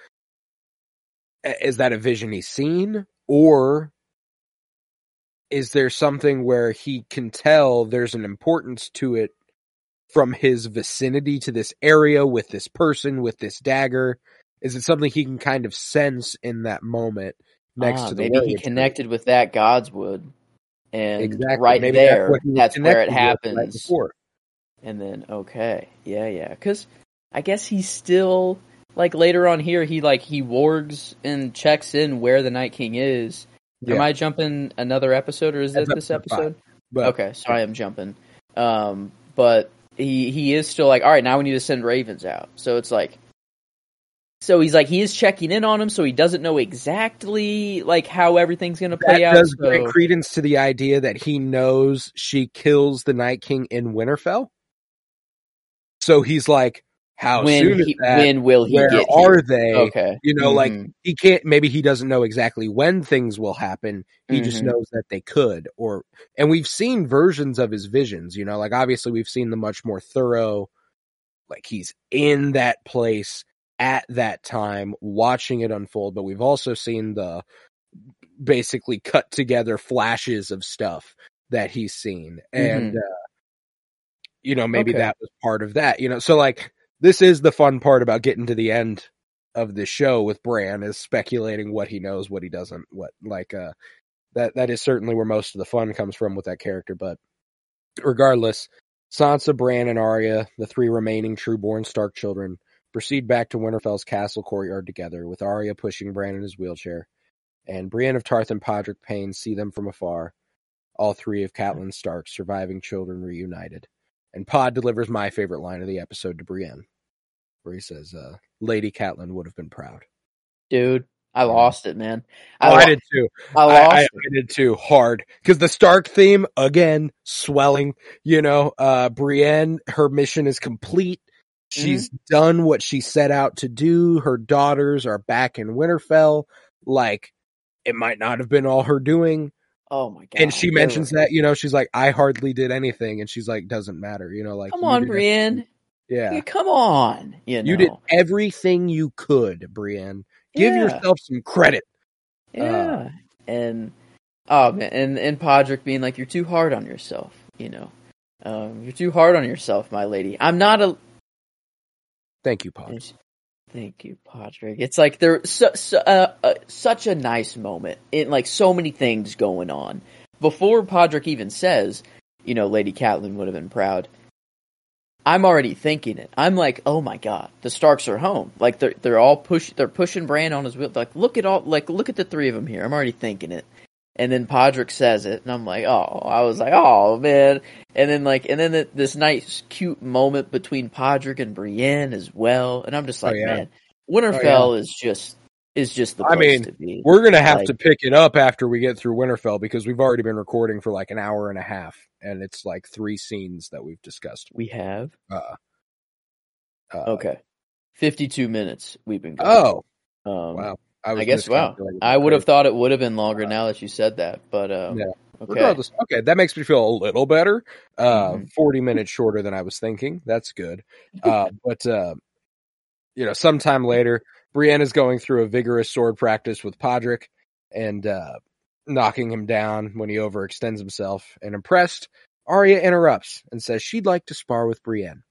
is that a vision he's seen or is there something where he can tell there's an importance to it from his vicinity to this area with this person with this dagger is it something he can kind of sense in that moment next Ah, to the maybe he connected with that Godswood, and exactly right Maybe there, was that's, where it right happens. before. And then okay, yeah, yeah, because I guess he's still like later on here. He like he wargs and checks in where the Night King is. Am I jumping another episode or is that this episode five. but okay, so I am jumping. Um, but he he is still like, all right, now we need to send ravens out. So it's like, so he's like he is checking in on him, so he doesn't know exactly like how everything's gonna play that out. does so- credence to the idea that he knows she kills the Night King in Winterfell. So he's like, how when soon he, when will he Where are here? they? Okay, You know, like Mhm. he can't. Maybe he doesn't know exactly when things will happen. He just Mhm. knows that they could. Or and we've seen versions of his visions. You know, like obviously we've seen the much more thorough. Like he's in that place at that time, watching it unfold. But we've also seen the basically cut together flashes of stuff that he's seen, and uh, you know maybe. Okay. that was part of that. You know, so like this is the fun part about getting to the end of the show with Bran is speculating what he knows, what he doesn't, what like uh that that is certainly where most of the fun comes from with that character. But regardless, Sansa, Bran, and Arya, the three remaining trueborn Stark children, proceed back to Winterfell's castle courtyard together, with Arya pushing Bran in his wheelchair, and Brienne of Tarth and Podrick Payne see them from afar. All three of Catelyn Stark's surviving children reunited. And Pod delivers my favorite line of the episode to Brienne, where he says, uh, "Lady Catelyn would have been proud." dude, I lost it, man. Oh, lo- I did too. I I, lost I, it. I did too. Hard because the Stark theme again swelling. You know, uh, Brienne, her mission is complete. She's done what she set out to do. Her daughters are back in Winterfell. Like it might not have been all her doing. Oh my god! and she mentions right. that, you know, she's like, I hardly did anything. And she's like, doesn't matter. You know, like, Come on, Brienne. Yeah. Yeah, come on. You know. You did everything you could, Brienne. Give Yeah. yourself some credit. Yeah. and oh man, and and Podrick being like, "You're too hard on yourself." You know, um, you're too hard on yourself, my lady. I'm not a. Thank you, Pod. Thank you, Podrick. It's like there's su- su- uh, uh, such a nice moment. In like so many things going on before Podrick even says, you know, Lady Catelyn would have been proud. I'm already thinking it. I'm like, oh my god, the Starks are home. Like they're they're all push they're pushing Bran on his wheel. Like look at all like look at the three of them here. I'm already thinking it. And then Podrick says it, and I'm like, oh, I was like, oh man. And then like, and then the, this nice cute moment between Podrick and Brienne as well. And I'm just like, Oh, yeah. man, Winterfell is just is just the I place mean, to be. We're going to have Like- to pick it up after we get through Winterfell because we've already been recording for like an hour and a half and it's like three scenes that we've discussed. We have Uh, uh, okay, 52 minutes we've been going. Oh, um, wow. I, was guess wow. I would have thought it would have been longer now that you said that, but um, Yeah. okay. Regardless, okay, that makes me feel a little better. Uh, Mhm. 40 minutes shorter than I was thinking. That's good. Uh, but, uh, you know, sometime later, Brienne is going through a vigorous sword practice with Podrick and, uh, knocking him down when he overextends himself. And impressed, Arya interrupts and says she'd like to spar with Brienne.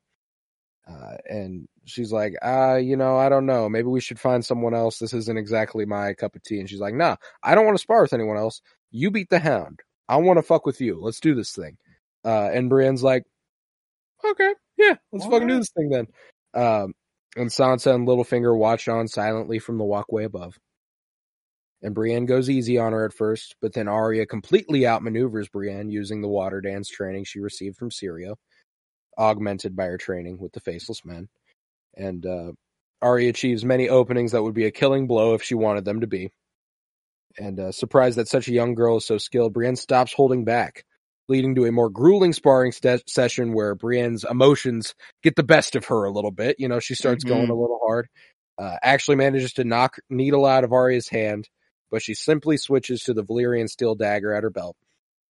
Uh, and she's like, uh, you know, I don't know. Maybe we should find someone else. This isn't exactly my cup of tea. And she's like, nah, I don't want to spar with anyone else. You beat the hound. I want to fuck with you. Let's do this thing. Uh, and Brienne's like, okay, yeah, let's All fucking do this thing then. Um, and Sansa and Littlefinger watch on silently from the walkway above. And Brienne goes easy on her at first, but then Arya completely outmaneuvers Brienne using the water dance training she received from Syrio, augmented by her training with the Faceless Men. And uh, Arya achieves many openings that would be a killing blow if she wanted them to be. And uh, surprised that such a young girl is so skilled, Brienne stops holding back, leading to a more grueling sparring st- session where Brienne's emotions get the best of her a little bit. You know, she starts Mhm. going a little hard. Uh, actually manages to knock Needle out of Arya's hand, but she simply switches to the Valyrian steel dagger at her belt.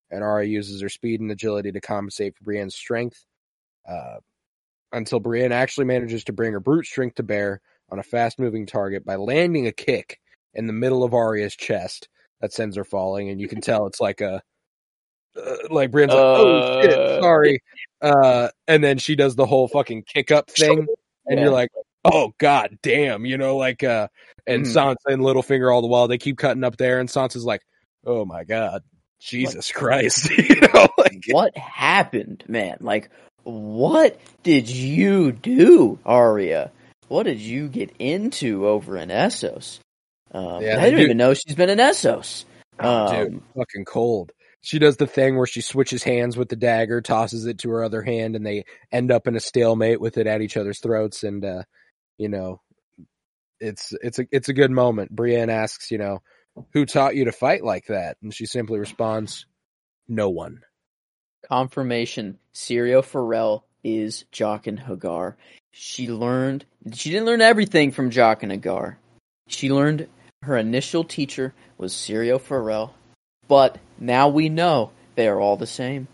And Arya uses her speed and agility to compensate for Brienne's strength, uh, until Brienne actually manages to bring her brute strength to bear on a fast-moving target by landing a kick in the middle of Arya's chest that sends her falling, and you can tell it's like a uh, like Brienne's like, oh shit, Uh, sorry, uh, and then she does the whole fucking kick up thing, and Yeah. you're like, oh god damn, you know, like uh, and Mhm. Sansa and Littlefinger all the while they keep cutting up there, and Sansa's like, oh my god, Jesus Christ, you know, like what happened, man? Like, what did you do, Arya? What did you get into over in Essos? Um, Yeah, I didn't even know she's been in Essos. oh, Um, dude, fucking cold. she does the thing where she switches hands with the dagger, tosses it to her other hand, and they end up in a stalemate with it at each other's throats. And uh, you know, it's it's a it's a good moment. Brienne asks, you know, who taught you to fight like that? And she simply responds, no one. Confirmation: Syrio Forel is Jaqen H'ghar. She learned. She didn't learn everything from Jaqen H'ghar. She learned her initial teacher was Syrio Forel, but now we know they are all the same.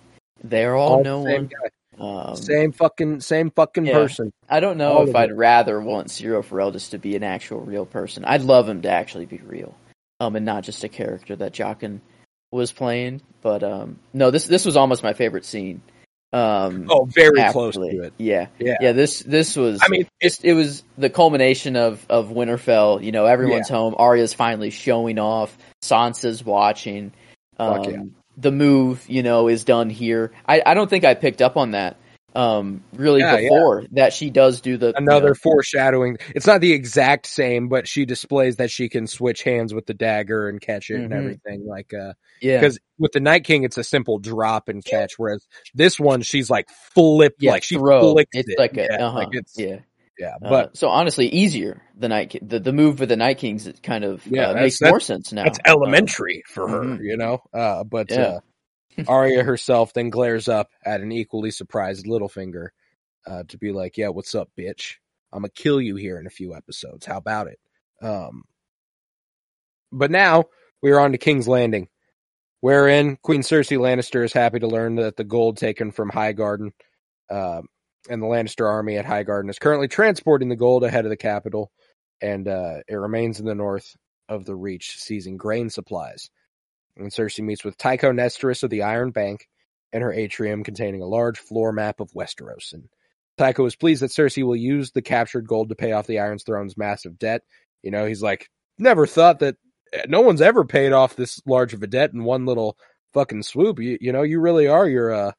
They are all, All no one. Um, Same fucking same fucking Yeah. person. I don't know all if I'd it. rather want Syrio Forel just to be an actual real person. I'd love him to actually be real, um, and not just a character that Jaqen was playing. But um, no, this this was almost my favorite scene. Um, Oh, very close to it. Yeah, Yeah. yeah. This this was. I mean, it was the culmination of of Winterfell. You know, everyone's home. Arya's finally showing off. Sansa's watching. Um, yeah. The move, you know, is done here. I, I don't think I picked up on that um really Yeah, yeah. before that she does do the you another know, foreshadowing. It's not the exact same, but she displays that she can switch hands with the dagger and catch it and Mhm. everything. Like, uh, yeah because with the Night King, it's a simple drop and catch, whereas this one, she's like flipped, yeah like she throw. flicks It's it. like a yeah, uh-huh, like it's yeah. yeah, Uh, but so honestly, easier the night the the move for the Night Kings it kind of Yeah, uh, makes more sense now. that's Uh, elementary for her, mhm. you know. Uh, but Yeah. Uh, Arya herself then glares up at an equally surprised Littlefinger uh, to be like, "Yeah, what's up, bitch? I'm gonna kill you here in a few episodes. How about it?" Um, but now we are on to King's Landing, wherein Queen Cersei Lannister is happy to learn that the gold taken from Highgarden um, and the Lannister army at Highgarden is currently transporting the gold ahead of the capital, and uh, it remains in the north of the Reach, seizing grain supplies. And Cersei meets with Tycho Nestoris of the Iron Bank in her atrium containing a large floor map of Westeros. And Tycho is pleased that Cersei will use the captured gold to pay off the Iron Throne's massive debt. You know, he's like, never thought that no one's ever paid off this large of a debt in one little fucking swoop. You, you know, you really are your uh,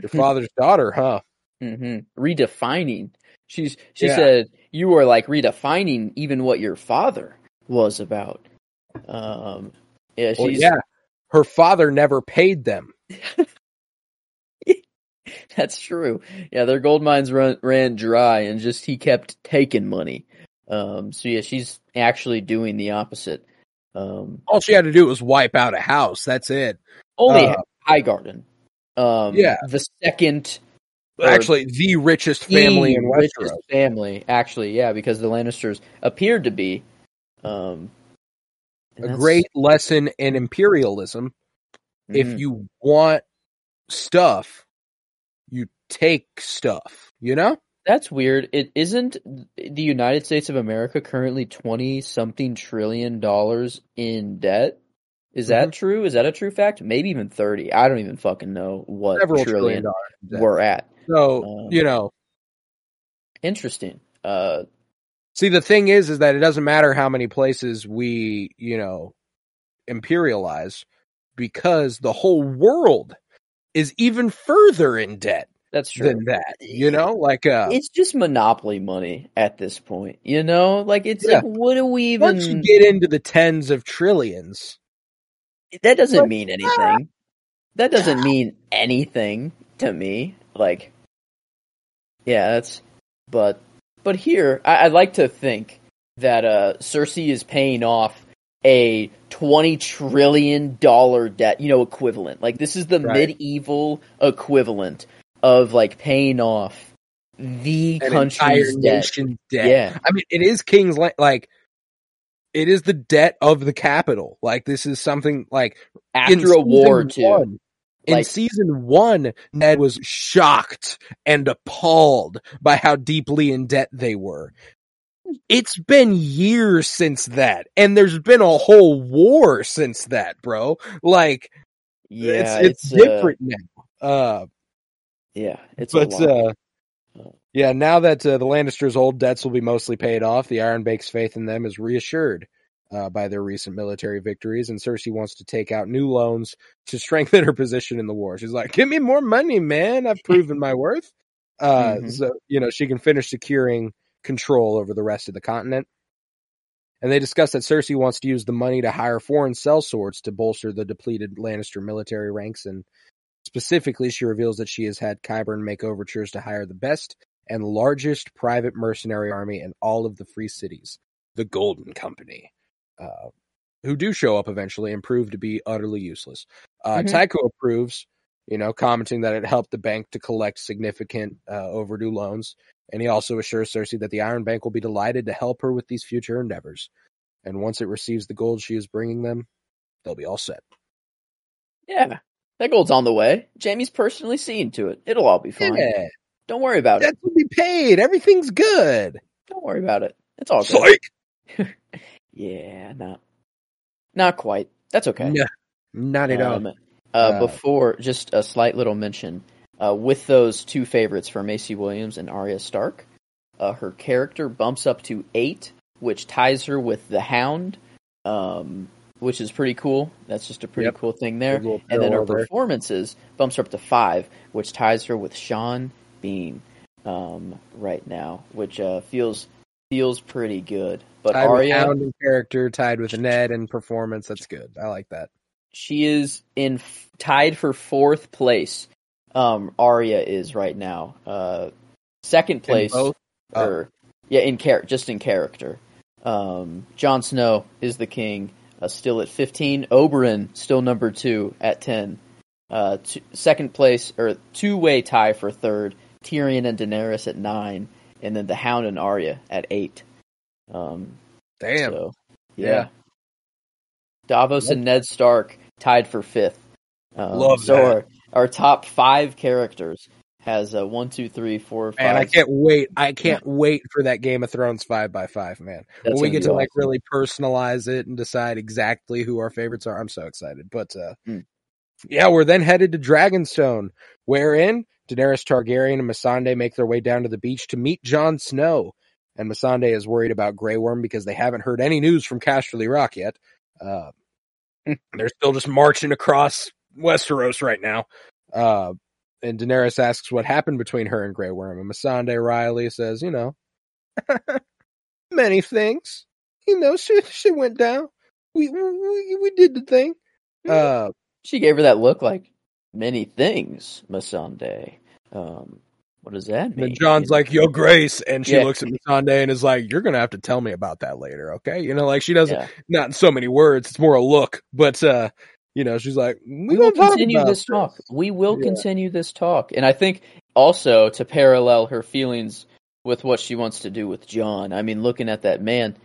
your father's daughter, huh? hmm Redefining. She's she Yeah. said you were like redefining even what your father was about. Um, yeah, Well, yeah, her father never paid them. that's true. Yeah, their gold mines run, ran dry, and just he kept taking money. Um, so yeah, she's actually doing the opposite. Um, All she had to do was wipe out a house. That's it. only Uh, Highgarden. Um, yeah. the second Actually, the richest family the in richest Westeros. family, actually, yeah, because the Lannisters appeared to be. Um, and A great lesson in imperialism. If Mhm. you want stuff, you take stuff. You know? That's weird. It isn't the United States of America currently twenty something trillion dollars in debt. Is that Mm-hmm. true? Is that a true fact? Maybe even thirty. I don't even fucking know what Several trillion, trillion dollars. we're at. So Um, you know, Interesting. Uh, see, the thing is, is that it doesn't matter how many places we, you know, imperialize, because the whole world is even further in debt that's true. than that. You know, like uh, It's just monopoly money at this point. You know, like it's Yeah. like, what do we even? once you get into the tens of trillions, that doesn't mean anything. That doesn't mean anything to me. Like, yeah, that's. But but here, I, I'd like to think that uh, Cersei is paying off a twenty trillion dollar debt. You know, equivalent. Like this is the Right. medieval equivalent of like paying off the an country's debt. debt. Yeah, I mean, it is King's Land. Like, it is the debt of the capital. Like, this is something like after a war too. In Like- season one, Ned was shocked and appalled by how deeply in debt they were. It's been years since that, and there's been a whole war since that, bro. Like, Yeah, it's, it's, uh, different now. Uh, yeah, it's but lot. uh, yeah, now that uh, the Lannisters' old debts will be mostly paid off, the Iron Bank's faith in them is reassured uh, by their recent military victories, and Cersei wants to take out new loans to strengthen her position in the war. She's like, "Give me more money, man! I've proven my worth." Uh, Mhm. So you know she can finish securing control over the rest of the continent. and they discuss that Cersei wants to use the money to hire foreign sellswords to bolster the depleted Lannister military ranks. And specifically, she reveals that she has had Qyburn make overtures to hire the best and largest private mercenary army in all of the free cities, the Golden Company, uh, who do show up eventually and prove to be utterly useless. Uh, Mhm. Tycho approves, you know, commenting that it helped the bank to collect significant uh, overdue loans. And he also assures Cersei that the Iron Bank will be delighted to help her with these future endeavors. And once it receives the gold she is bringing them, they'll be all set. Yeah, that gold's on the way. Jaime's personally seeing to it. It'll all be fine. Yeah, Don't worry about it. that's will be paid. Everything's good. Don't worry about it. It's all good. Psych. Yeah, not not quite. That's okay. No, not at all. Um, uh, Uh, before, just a slight little mention uh, with those two favorites for Maisie Williams and Arya Stark, uh, her character bumps up to eight, which ties her with the Hound, um, which is pretty cool. That's just a pretty Yep. cool thing there. And then her there. performances bumps her up to five, which ties her with Sean Bean um, right now, which uh, feels feels pretty good. But tied Arya, character, tied with Ned and performance. That's good. I like that. she is in f- tied for fourth place. Um, Arya is right now. Uh, second place, both? Oh. yeah, in char- just in character. Um, Jon Snow is the king, uh, still at fifteen. Oberyn still number two at ten. Uh, t- second place or two way tie for third. Tyrion and Daenerys at nine, and then the Hound and Arya at eight. Um, Damn. so, Yeah. yeah. Davos and Ned Stark tied for fifth. Um, Love so that. our our top five characters has a one, two, three, four, five. Man, I can't wait. I can't wait for that Game of Thrones five by five, man. That's when we get to like really personalize it and decide exactly who our favorites are, I'm so excited. But uh Mm. yeah, we're then headed to Dragonstone, wherein Daenerys Targaryen and Missandei make their way down to the beach to meet Jon Snow. And Missandei is worried about Grey Worm because they haven't heard any news from Casterly Rock yet. Uh, they're still just marching across Westeros right now. Uh, and Daenerys asks what happened between her and Grey Worm, and Missandei Riley says, you know, many things. You know, she she went down. We we we did the thing. Uh, She gave her that look like many things, Missandei. Um, what does that mean? then Jon's like, "Yo, Grace," and she Yeah. looks at Missandei and is like, "You're gonna have to tell me about that later, okay?" You know, like she doesn't, Yeah. not in so many words. It's more a look, but uh, you know, she's like, "We, we will continue about this talk. We will Yeah. continue this talk. And I think also to parallel her feelings with what she wants to do with Jon. I mean, looking at that man,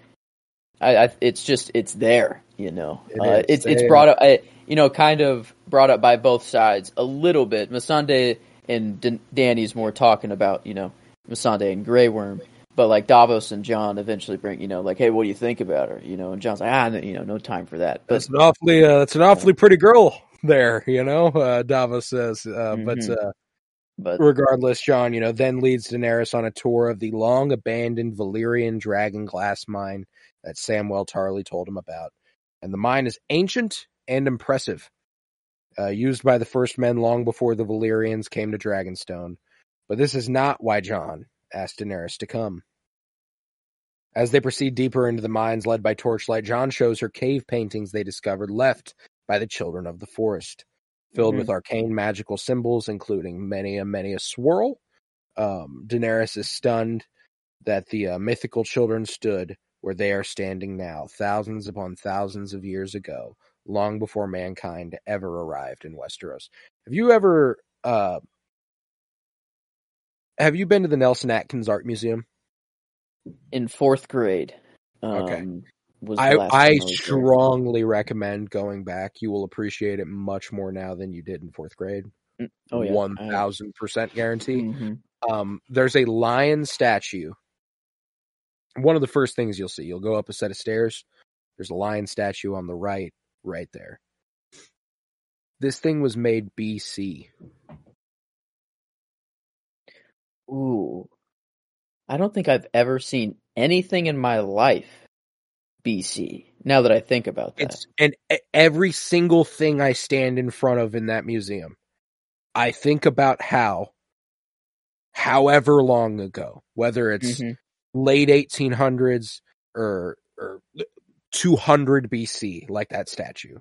I, I it's just it's there. You know, It uh, it's it's brought up. I, you know, kind of brought up by both sides a little bit. Missandei and D- Danny's more talking about you know Missandei and Grey Worm. But like Davos and Jon eventually bring, you know, like, hey, what do you think about her? You know, and Jon's like, ah, no, you know, no time for that. But That's an awfully, uh, that's an awfully pretty girl there, you know. Uh, Davos says, uh, but Mhm. uh, but regardless, Jon, you know, then leads Daenerys on a tour of the long abandoned Valyrian dragon glass mine that Samwell Tarly told him about. And the mine is ancient and impressive, uh, used by the first men long before the Valyrians came to Dragonstone. But this is not why Jon asked Daenerys to come. As they proceed deeper into the mines led by Torchlight, Jon shows her cave paintings they discovered left by the children of the forest filled Mhm. with arcane magical symbols, including many a many a swirl. Um, Daenerys is stunned that the uh, mythical children stood where they are standing now, thousands upon thousands of years ago, long before mankind ever arrived in Westeros. Have you ever uh, have you been to the Nelson Atkins Art Museum? in fourth grade. Um, Okay. Was I I was there. strongly recommend going back. You will appreciate it much more now than you did in fourth grade. Oh yeah, One thousand percent guarantee. Mhm. um, there's a lion statue. One of the first things you'll see, you'll go up a set of stairs. There's a lion statue on the right, right there. This thing was made BC. Ooh, I don't think I've ever seen anything in my life BC. Now that I think about that, It's and every single thing I stand in front of in that museum, I think about how, however long ago, whether it's Mhm. late 1800s or or 200 BC, like that statue.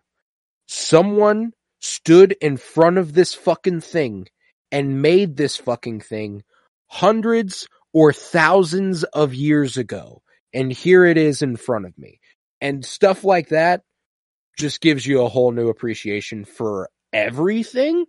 Someone stood in front of this fucking thing and made this fucking thing hundreds or thousands of years ago. And here it is in front of me. And stuff like that just gives you a whole new appreciation for everything.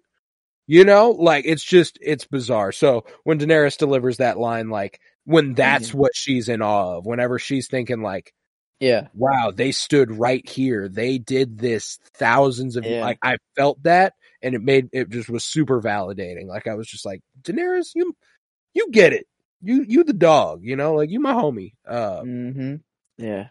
You know, like it's just, it's bizarre. So when Daenerys delivers that line, like when that's mm-hmm. what she's in awe of, whenever she's thinking like, Yeah. wow, they stood right here. They did this thousands of Yeah. like I felt that and it made it just was super validating. Like I was just like, Daenerys, you you get it. You you the dog, you know, like you my homie. Uh hmm Yeah.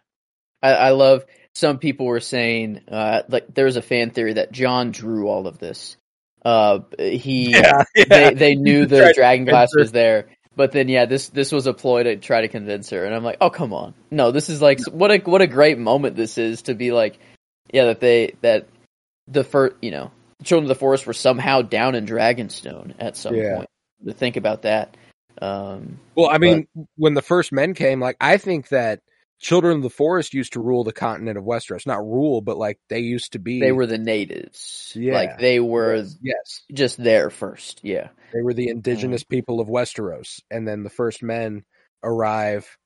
I, I love some people were saying uh like there was a fan theory that Jon drew all of this. Uh he they they knew the dragon glass was there. But then yeah, this this was a ploy to try to convince her and I'm like, "Oh, come on. No, this is like what a what a great moment this is to be like yeah, that they that the first, you know, the children of the forest were somehow down in Dragonstone at some Yeah. point. To think about that. Um Well, I mean, when the first men came, like I think that Children of the Forest used to rule the continent of Westeros. Not rule, but like they used to be they were the natives. Yeah. Like they were yes. just there first. Yeah. They were the mm-hmm. indigenous people of Westeros, and then the first men arrive.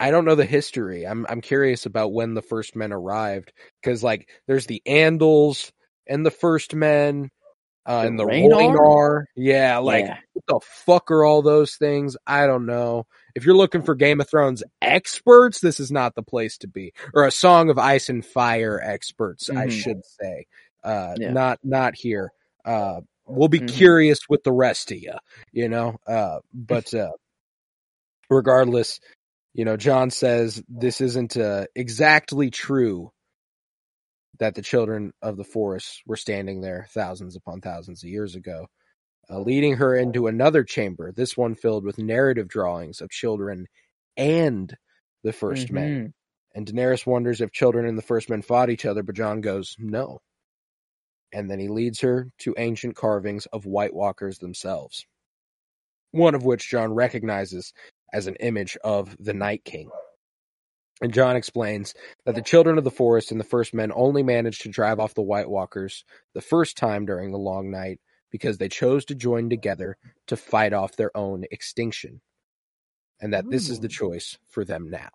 I don't know the history. I'm I'm curious about when the first men arrived because like there's the Andals and the first men, uh, The and the Rhaenyra? Rhaenyra. Yeah, like yeah. what the fuck are all those things? I don't know. If you're looking for Game of Thrones experts, this is not the place to be. Or a Song of Ice and Fire experts, I Mhm. should say. Uh, Yeah. not not here. Uh, we'll be Mhm. curious with the rest of you, you know. Uh, but uh, regardless, you know, Jon says this isn't uh, exactly true that the children of the forest were standing there thousands upon thousands of years ago, uh, leading her into another chamber, this one filled with narrative drawings of children and the 1st men. Mhm. And Daenerys wonders if children and the first men fought each other, but Jon goes, no. And then he leads her to ancient carvings of White Walkers themselves, one of which Jon recognizes as an image of the Night King. And Jon explains that the children of the forest and the first men only managed to drive off the White Walkers the first time during the long night because they chose to join together to fight off their own extinction. And that this is the choice for them now.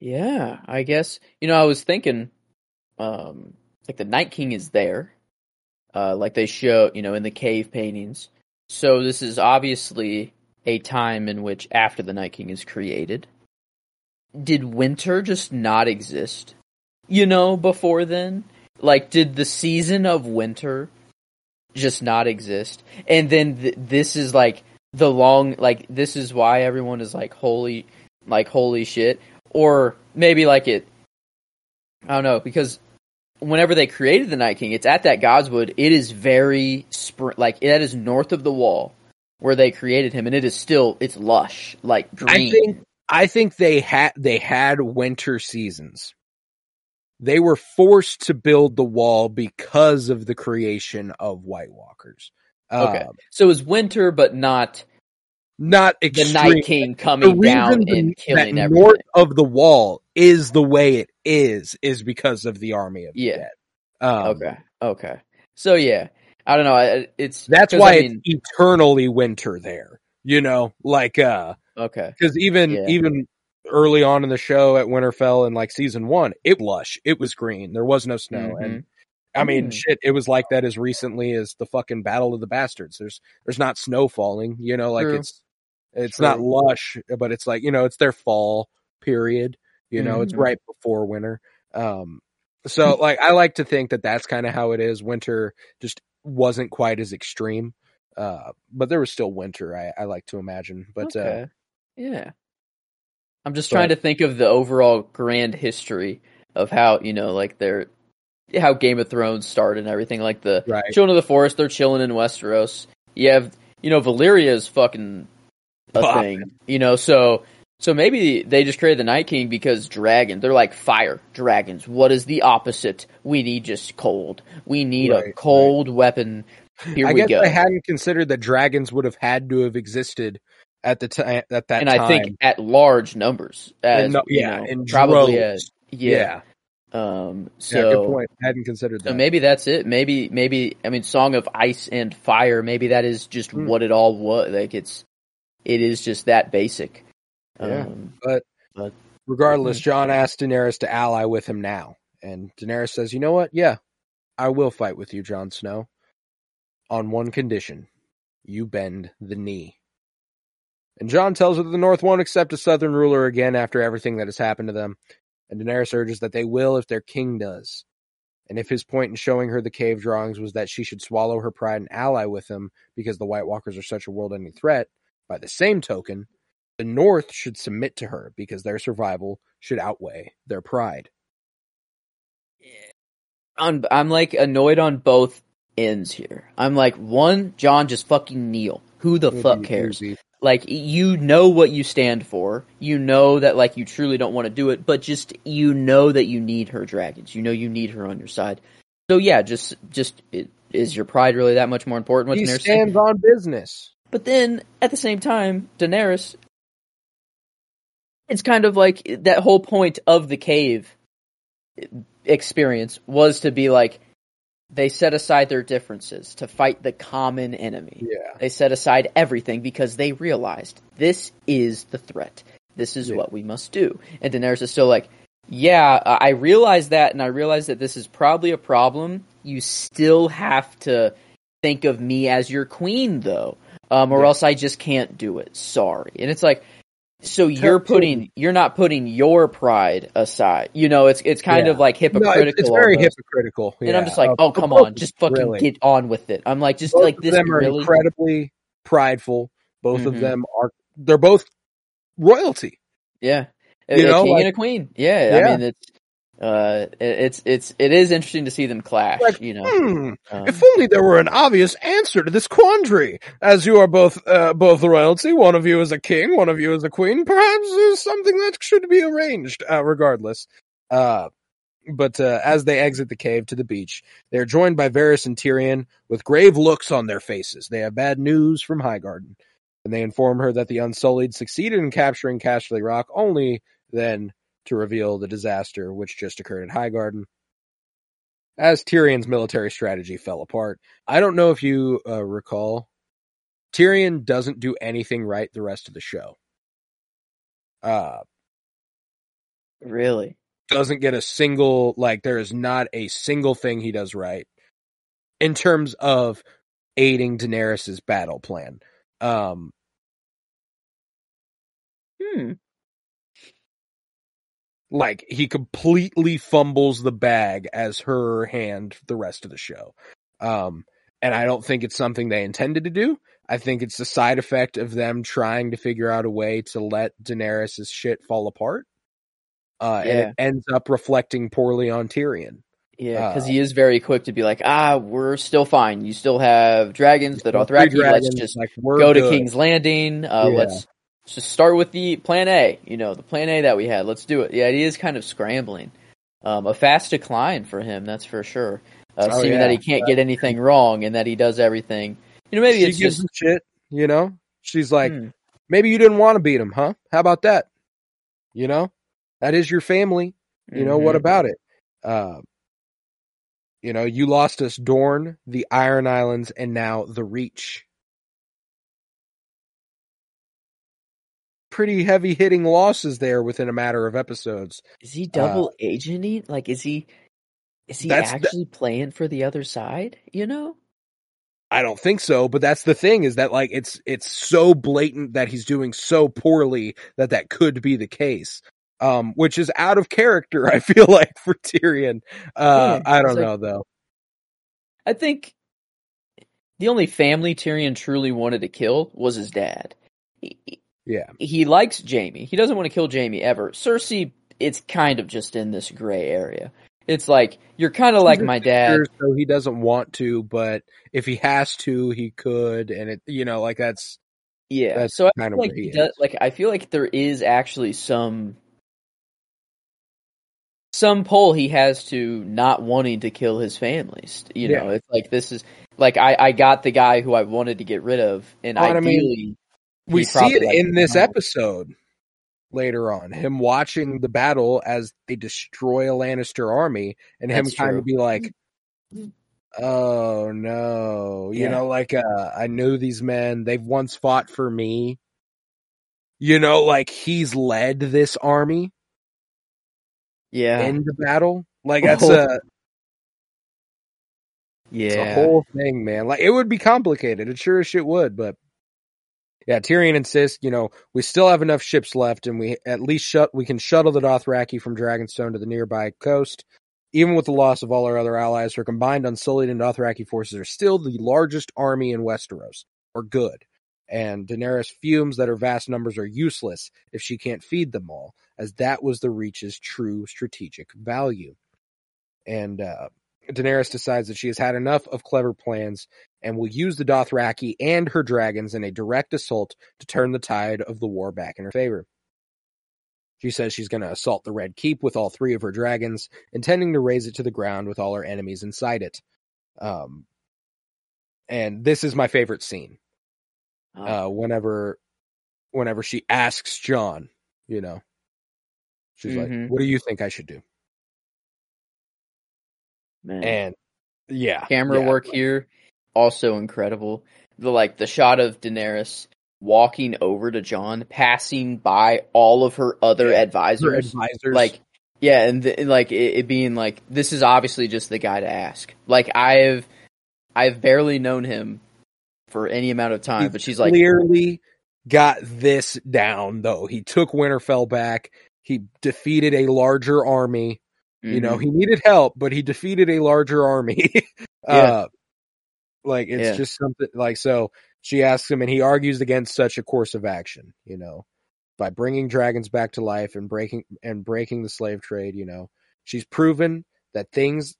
Yeah, I guess. You know, I was thinking, um, like the Night King is there, uh, like they show, you know, in the cave paintings. So this is obviously a time in which after the Night King is created. Did winter just not exist? You know, before then? Like, did the season of winter just not exist? And then th- this is like the long, like, this is why everyone is like, holy, like, holy shit or maybe like it I don't know because whenever they created the Night King, it's at that Godswood. It is very spring, like that is north of the wall where they created him, and it is still it's lush, like green. I think I think they had they had winter seasons. They were forced to build the wall because of the creation of White Walkers. Okay. Um, so it was winter, but not not the. Night King the coming down reason and killing that everything. north of the wall is the way it is is because of the army of the Yeah. dead. Um, okay, okay. So yeah, I don't know. It's that's why I mean, it's eternally winter there. You know, like uh okay. because even Yeah. even early on in the show at Winterfell in like season one, it was lush, it was green, there was no snow, Mhm. and I mean, Mm. shit, it was like that as recently as the fucking Battle of the Bastards. There's there's not snow falling, you know, like True. it's it's True. not lush, but it's like you know, it's their fall period. You know, it's Mhm. right before winter. Um, so like I like to think that that's kind of how it is. Winter just wasn't quite as extreme, uh, but there was still winter. I, I like to imagine, but uh, okay. Yeah. I'm just but- trying to think of the overall grand history of how, you know, like their how Game of Thrones started and everything. Like the right, Children of the Forest, they're chilling in Westeros. You have you know, Valyria is fucking a thing. You know, so so maybe they just created the Night King because dragon. They're like fire dragons. What is the opposite? We need just cold. We need Right, a right. cold weapon. Here I we guess go. I hadn't considered that dragons would have had to have existed at the time at that and time. I think at large numbers, as And no- you know, in probably as yeah. Um, so yeah, good point. I hadn't considered that. So maybe that's it. Maybe maybe I mean Song of Ice and Fire, maybe that is just Hmm. what it all was. Like it's it is just that basic. Yeah. Um But But- regardless, Jon asks Daenerys to ally with him now, and Daenerys says, "You know what? Yeah, I will fight with you, Jon Snow, on one condition: you bend the knee." And Jon tells her that the North won't accept a Southern ruler again after everything that has happened to them, and Daenerys urges that they will if their king does. And if his point in showing her the cave drawings was that she should swallow her pride and ally with him because the White Walkers are such a world-ending threat, by the same token, the North should submit to her because their survival should outweigh their pride. on I'm like annoyed on both ends here. I'm like one, Jon just fucking kneel. Who the fuck cares? Like you know what you stand for. You know that like you truly don't want to do it, but just you know that you need her dragons. You know you need her on your side. So yeah, just just it, is your pride really that much more important? What He Daenerys stands on business. But then at the same time, Daenerys, it's kind of like that whole point of the cave experience was to be like they set aside their differences to fight the common enemy. Yeah. They set aside everything because they realized this is the threat. This is Yeah. what we must do. And Daenerys is still like, yeah, I realize that, and I realize that this is probably a problem. You still have to think of me as your queen, though, um, or Yeah. else I just can't do it. Sorry. And it's like, so you're putting, you're not putting your pride aside. You know, it's it's kind Yeah. of like No, hypocritical. it's, it's very almost. hypocritical. And I'm just like, Uh, oh come on, just fucking really. get on with it. I'm like, just Both like of this them are really. incredibly prideful. Both of Mhm. them are. They're both royalty. Yeah, You a, know, king like- and a queen. Yeah, Yeah. I mean it's uh it's it's it is interesting to see them clash. Like, you know, Hmm. Um, If only there were an obvious answer to this quandary. As you are both uh, both royalty, one of you is a king, one of you is a queen. Perhaps there's something that should be arranged. Uh, regardless, uh, but uh, as they exit the cave to the beach, they are joined by Varys and Tyrion with grave looks on their faces. They have bad news from Highgarden, and they inform her that the Unsullied succeeded in capturing Casterly Rock, only then to reveal the disaster which just occurred at Highgarden as Tyrion's military strategy fell apart. I don't know if you uh, recall, Tyrion doesn't do anything right the rest of the show. Uh, really. doesn't get a single like there is not a single thing he does right in terms of aiding Daenerys's battle plan. Um, Hmm. Like he completely fumbles the bag as her hand the rest of the show. Um, and I don't think it's something they intended to do. I think it's a side effect of them trying to figure out a way to let Daenerys' shit fall apart. Uh, and it ends up reflecting poorly on Tyrion. Yeah, because Uh, he is very quick to be like, ah, we're still fine. You still have dragons, that Dothraki. dragons, Let's just like, go to. King's Landing. Uh, Yeah. Let's just start with the plan A. You know, the plan A that we had. Let's do it. Yeah, he is kind of scrambling. Um, a fast decline for him, that's for sure. Uh, Oh, seeming yeah. that he can't get anything wrong and that he does everything. You know, maybe she it's gives just shit, you know? She's like, Hmm. maybe you didn't want to beat him, huh? How about that? You know? That is your family. You know, what Mhm. about it? Uh, you know, you lost us Dorne, the Iron Islands, and now the Reach. Pretty heavy hitting losses there within a matter of episodes. Is he double agenting? Like, is he is he uh, the- actually playing for the other side? You know? I don't think so, but that's the thing is that like it's it's so blatant that he's doing so poorly that that could be the case. Um, which is out of character, I feel like for Tyrion. Uh, Yeah, I don't like- know though. I think the only family Tyrion truly wanted to kill was his dad. He, Yeah, he likes Jaime. He doesn't want to kill Jaime ever. Cersei, it's kind of just in this gray area. It's like you're kind of like my dad. so he doesn't want to, but if he has to, he could, and it, you know, like that's Yeah. That's so I kind feel of like he does, like I feel like there is actually some some pull he has to not wanting to kill his families. You know, Yeah. it's like this is like I I got the guy who I wanted to get rid of, and Well, and I mean, ideally, we see it like, in this episode later on. Him watching the battle as they destroy a Lannister army, and him That's trying to true. be like, "Oh no," you know, like uh, I know these men. They've once fought for me. You know, like he's led this army Yeah, in the battle. Like that's Oh. a, it's yeah. a whole thing, man. Like it would be complicated. It sure as shit would, but yeah, Tyrion insists, you know, we still have enough ships left and we at least shut we can shuttle the Dothraki from Dragonstone to the nearby coast. Even with the loss of all our other allies, her combined Unsullied and Dothraki forces are still the largest army in Westeros, or good. And Daenerys fumes that her vast numbers are useless if she can't feed them all, as that was the Reach's true strategic value. And uh, Daenerys decides that she has had enough of clever plans and will use the Dothraki and her dragons in a direct assault to turn the tide of the war back in her favor. She says she's going to assault the Red Keep with all three of her dragons, intending to raze it to the ground with all her enemies inside it. Um, and this is my favorite scene. Oh, Uh, whenever, whenever she asks Jon, you know, she's Mhm. like, "What do you think I should do?" man. And yeah, camera yeah. work here also incredible. The like the shot of Daenerys walking over to Jon, passing by all of her other Yeah, her advisors, advisors, like yeah, and the, like it, it being like this is obviously just the guy to ask. Like I've I've barely known him for any amount of time, He but she's like, clearly got this down though. He took Winterfell back. He defeated a larger army. You know, mhm, he needed help, but he defeated a larger army. uh like it's Yeah. just something like so she asks him and he argues against such a course of action, you know, by bringing dragons back to life and breaking and breaking the slave trade, you know. She's proven that things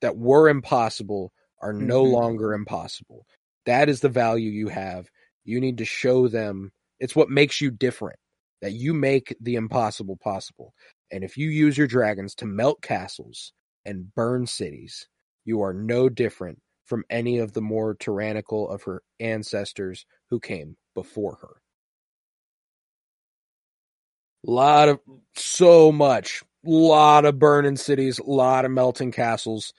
that were impossible are no Mhm. longer impossible. That is the value you have. You need to show them it's what makes you different. That you make the impossible possible. And if you use your dragons to melt castles and burn cities, you are no different from any of the more tyrannical of her ancestors who came before her. Lot of so much, lot of burning cities, lot of melting castles.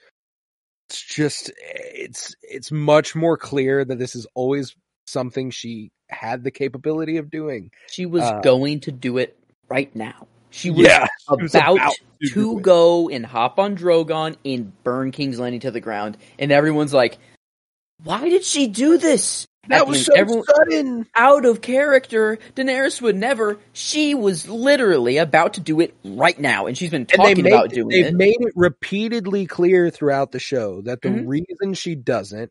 It's just it's it's much more clear that this is always something she had the capability of doing. she was uh, going to do it right now. She was Yeah, she was about, about to to, go and hop on Drogon and burn King's Landing to the ground, and everyone's like, "Why did she do this?" That At was so everyone- sudden. out of character. Daenerys would never. She was literally about to do it right now, and she's been talking about doing it. they've made it repeatedly clear throughout the show that the Mhm. reason she doesn't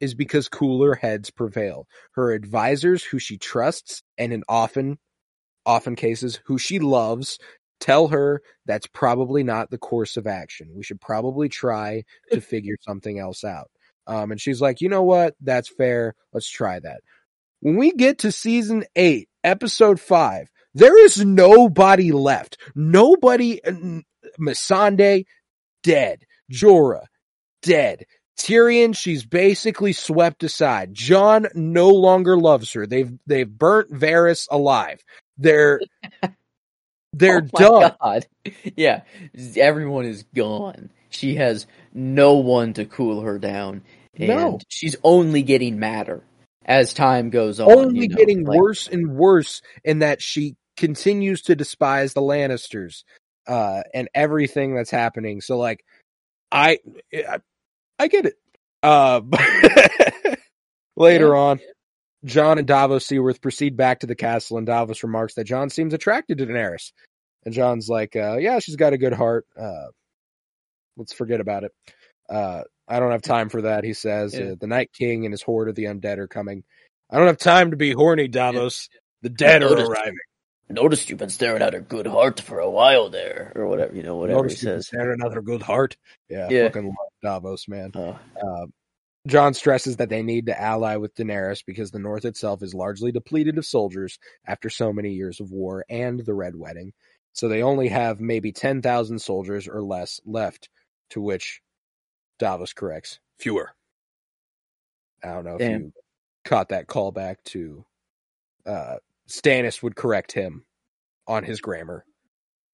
is because cooler heads prevail. Her advisors, who she trusts, and in often, often cases, who she loves, tell her that's probably not the course of action. We should probably try to figure something else out. Um, and she's like, you know what? That's fair. Let's try that. When we get to season eight, episode five, there is nobody left. Nobody, Missandei, dead. Jorah, dead. Tyrion, she's basically swept aside. Jon no longer loves her. They've, they've burnt Varys alive. They're, they're oh done. God. Yeah, everyone is gone. She has no one to cool her down, and No. she's only getting madder as time goes on. Only you know, getting like- worse and worse in that she continues to despise the Lannisters, uh, and everything that's happening. So like, I, I, I get it. Uh, later Yeah. on, Jon and Davos Seaworth proceed back to the castle, and Davos remarks that Jon seems attracted to Daenerys. And Jon's like, uh, yeah, she's got a good heart. Uh, let's forget about it. Uh, I don't have time for that, he says. Yeah. Uh, the Night King and his horde of the undead are coming. I don't have time to be horny, Davos. The dead are arriving. Noticed you've been staring at her good heart for a while there, or whatever you know, whatever Notice he says. had another good heart. Yeah, Yeah. fucking love Davos, man. Uh, Uh, Jon stresses that they need to ally with Daenerys because the North itself is largely depleted of soldiers after so many years of war and the Red Wedding. So they only have maybe 10,000 soldiers or less left, to which Davos corrects fewer. I don't know if Damn. you caught that callback to uh, Stannis would correct him on his grammar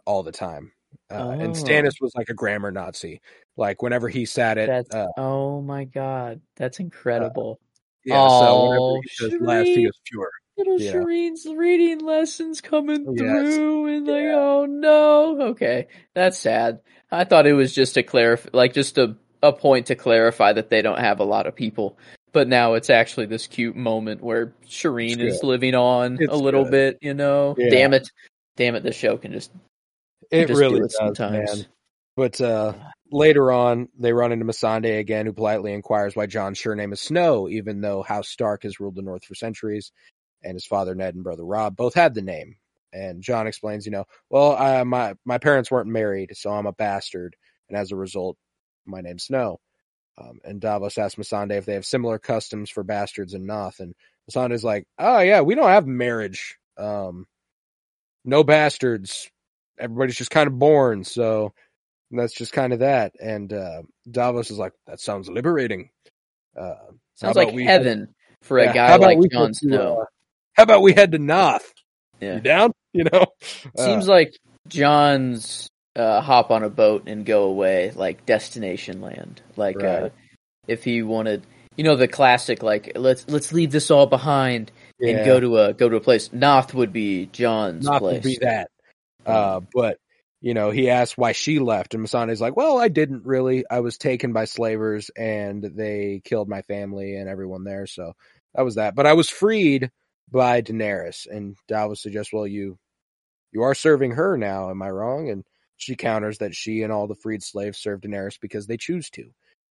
all the time. Uh, And Oh. Stannis was like a grammar Nazi. Like whenever he sat it, uh, oh my god, that's incredible. yeah. so whenever Oh, he says last, he Shireen. pure. Little Yeah. Shireen's reading lessons coming Yes. through, and like, Yeah. oh no, okay, that's sad. I thought it was just a clarif, like just a a point to clarify that they don't have a lot of people, but now it's actually this cute moment where Shireen is living on It's a little good. bit, you know. Yeah. Damn it, damn it, the show can just It really do it does, sometimes. man. But uh, later on, they run into Missandei again, who politely inquires why Jon's surname is Snow, even though House Stark has ruled the North for centuries, and his father Ned and brother Robb both had the name. And Jon explains, you know, well, uh, my my parents weren't married, so I'm a bastard, and as a result, my name's Snow. Um, and Davos asks Missandei if they have similar customs for bastards in Naath, and Missandei's like, "Oh yeah, we don't have marriage. Um, no bastards. Everybody's just kind of born, so that's just kind of that." And uh, Davos is like, "That sounds liberating." Uh, sounds like we- heaven for yeah, a guy how about like Jon go to, Snow. uh, how about we head to Naath? yeah. You down? You know, Seems Uh, like Jon's uh, hop on a boat and go away, like destination land. Like uh, Right. if he wanted, you know, the classic like let's let's leave this all behind yeah. and go to a go to a place. Naath would be Jon's not place. to be that. Uh, but you know, he asked why she left, and Missandei's like, "Well, I didn't really. I was taken by slavers, and they killed my family and everyone there. So that was that. But I was freed by Daenerys." And Davos suggests, "Well, you you are serving her now. Am I wrong?" And she counters that she and all the freed slaves serve Daenerys because they choose to.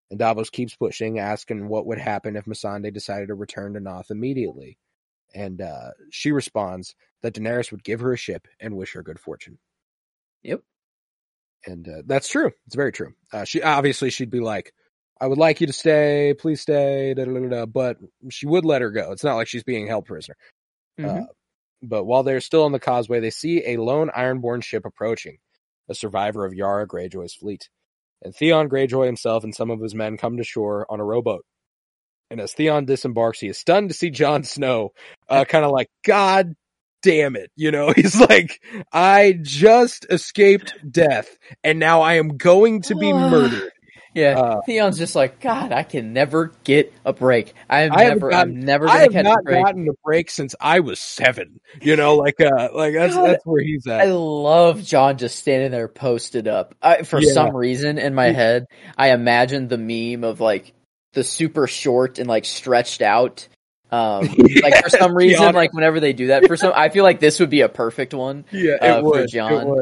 And Davos keeps pushing, asking what would happen if Missandei decided to return to Naath immediately. And uh, she responds that Daenerys would give her a ship and wish her good fortune. Yep. And uh, that's true. It's very true. Uh, she obviously she'd be like, "I would like you to stay, please stay," da, da, da, da, but she would let her go. It's not like she's being held prisoner. Mhm. Uh, but while they're still on the causeway, they see a lone Ironborn ship approaching, a survivor of Yara Greyjoy's fleet. And Theon Greyjoy himself and some of his men come to shore on a rowboat. And as Theon disembarks, he is stunned to see Jon Snow, uh, kind of like, God damn it. You know, he's like, I just escaped death and now I am going to be murdered. yeah, Uh, Theon's just like God. I can never get a break. I'm I never. gotten- I'm never I have catch a not break. gotten a break since I was seven. You know, like, uh, like that's, God, that's where he's at. I love Jon just standing there posted up. I, for Yeah. some reason in my head, I imagined the meme of like the super short and like stretched out. Um, like for some reason, like whenever they do that, for some, I feel like this would be a perfect one. yeah, uh, it for would. It Jon. would.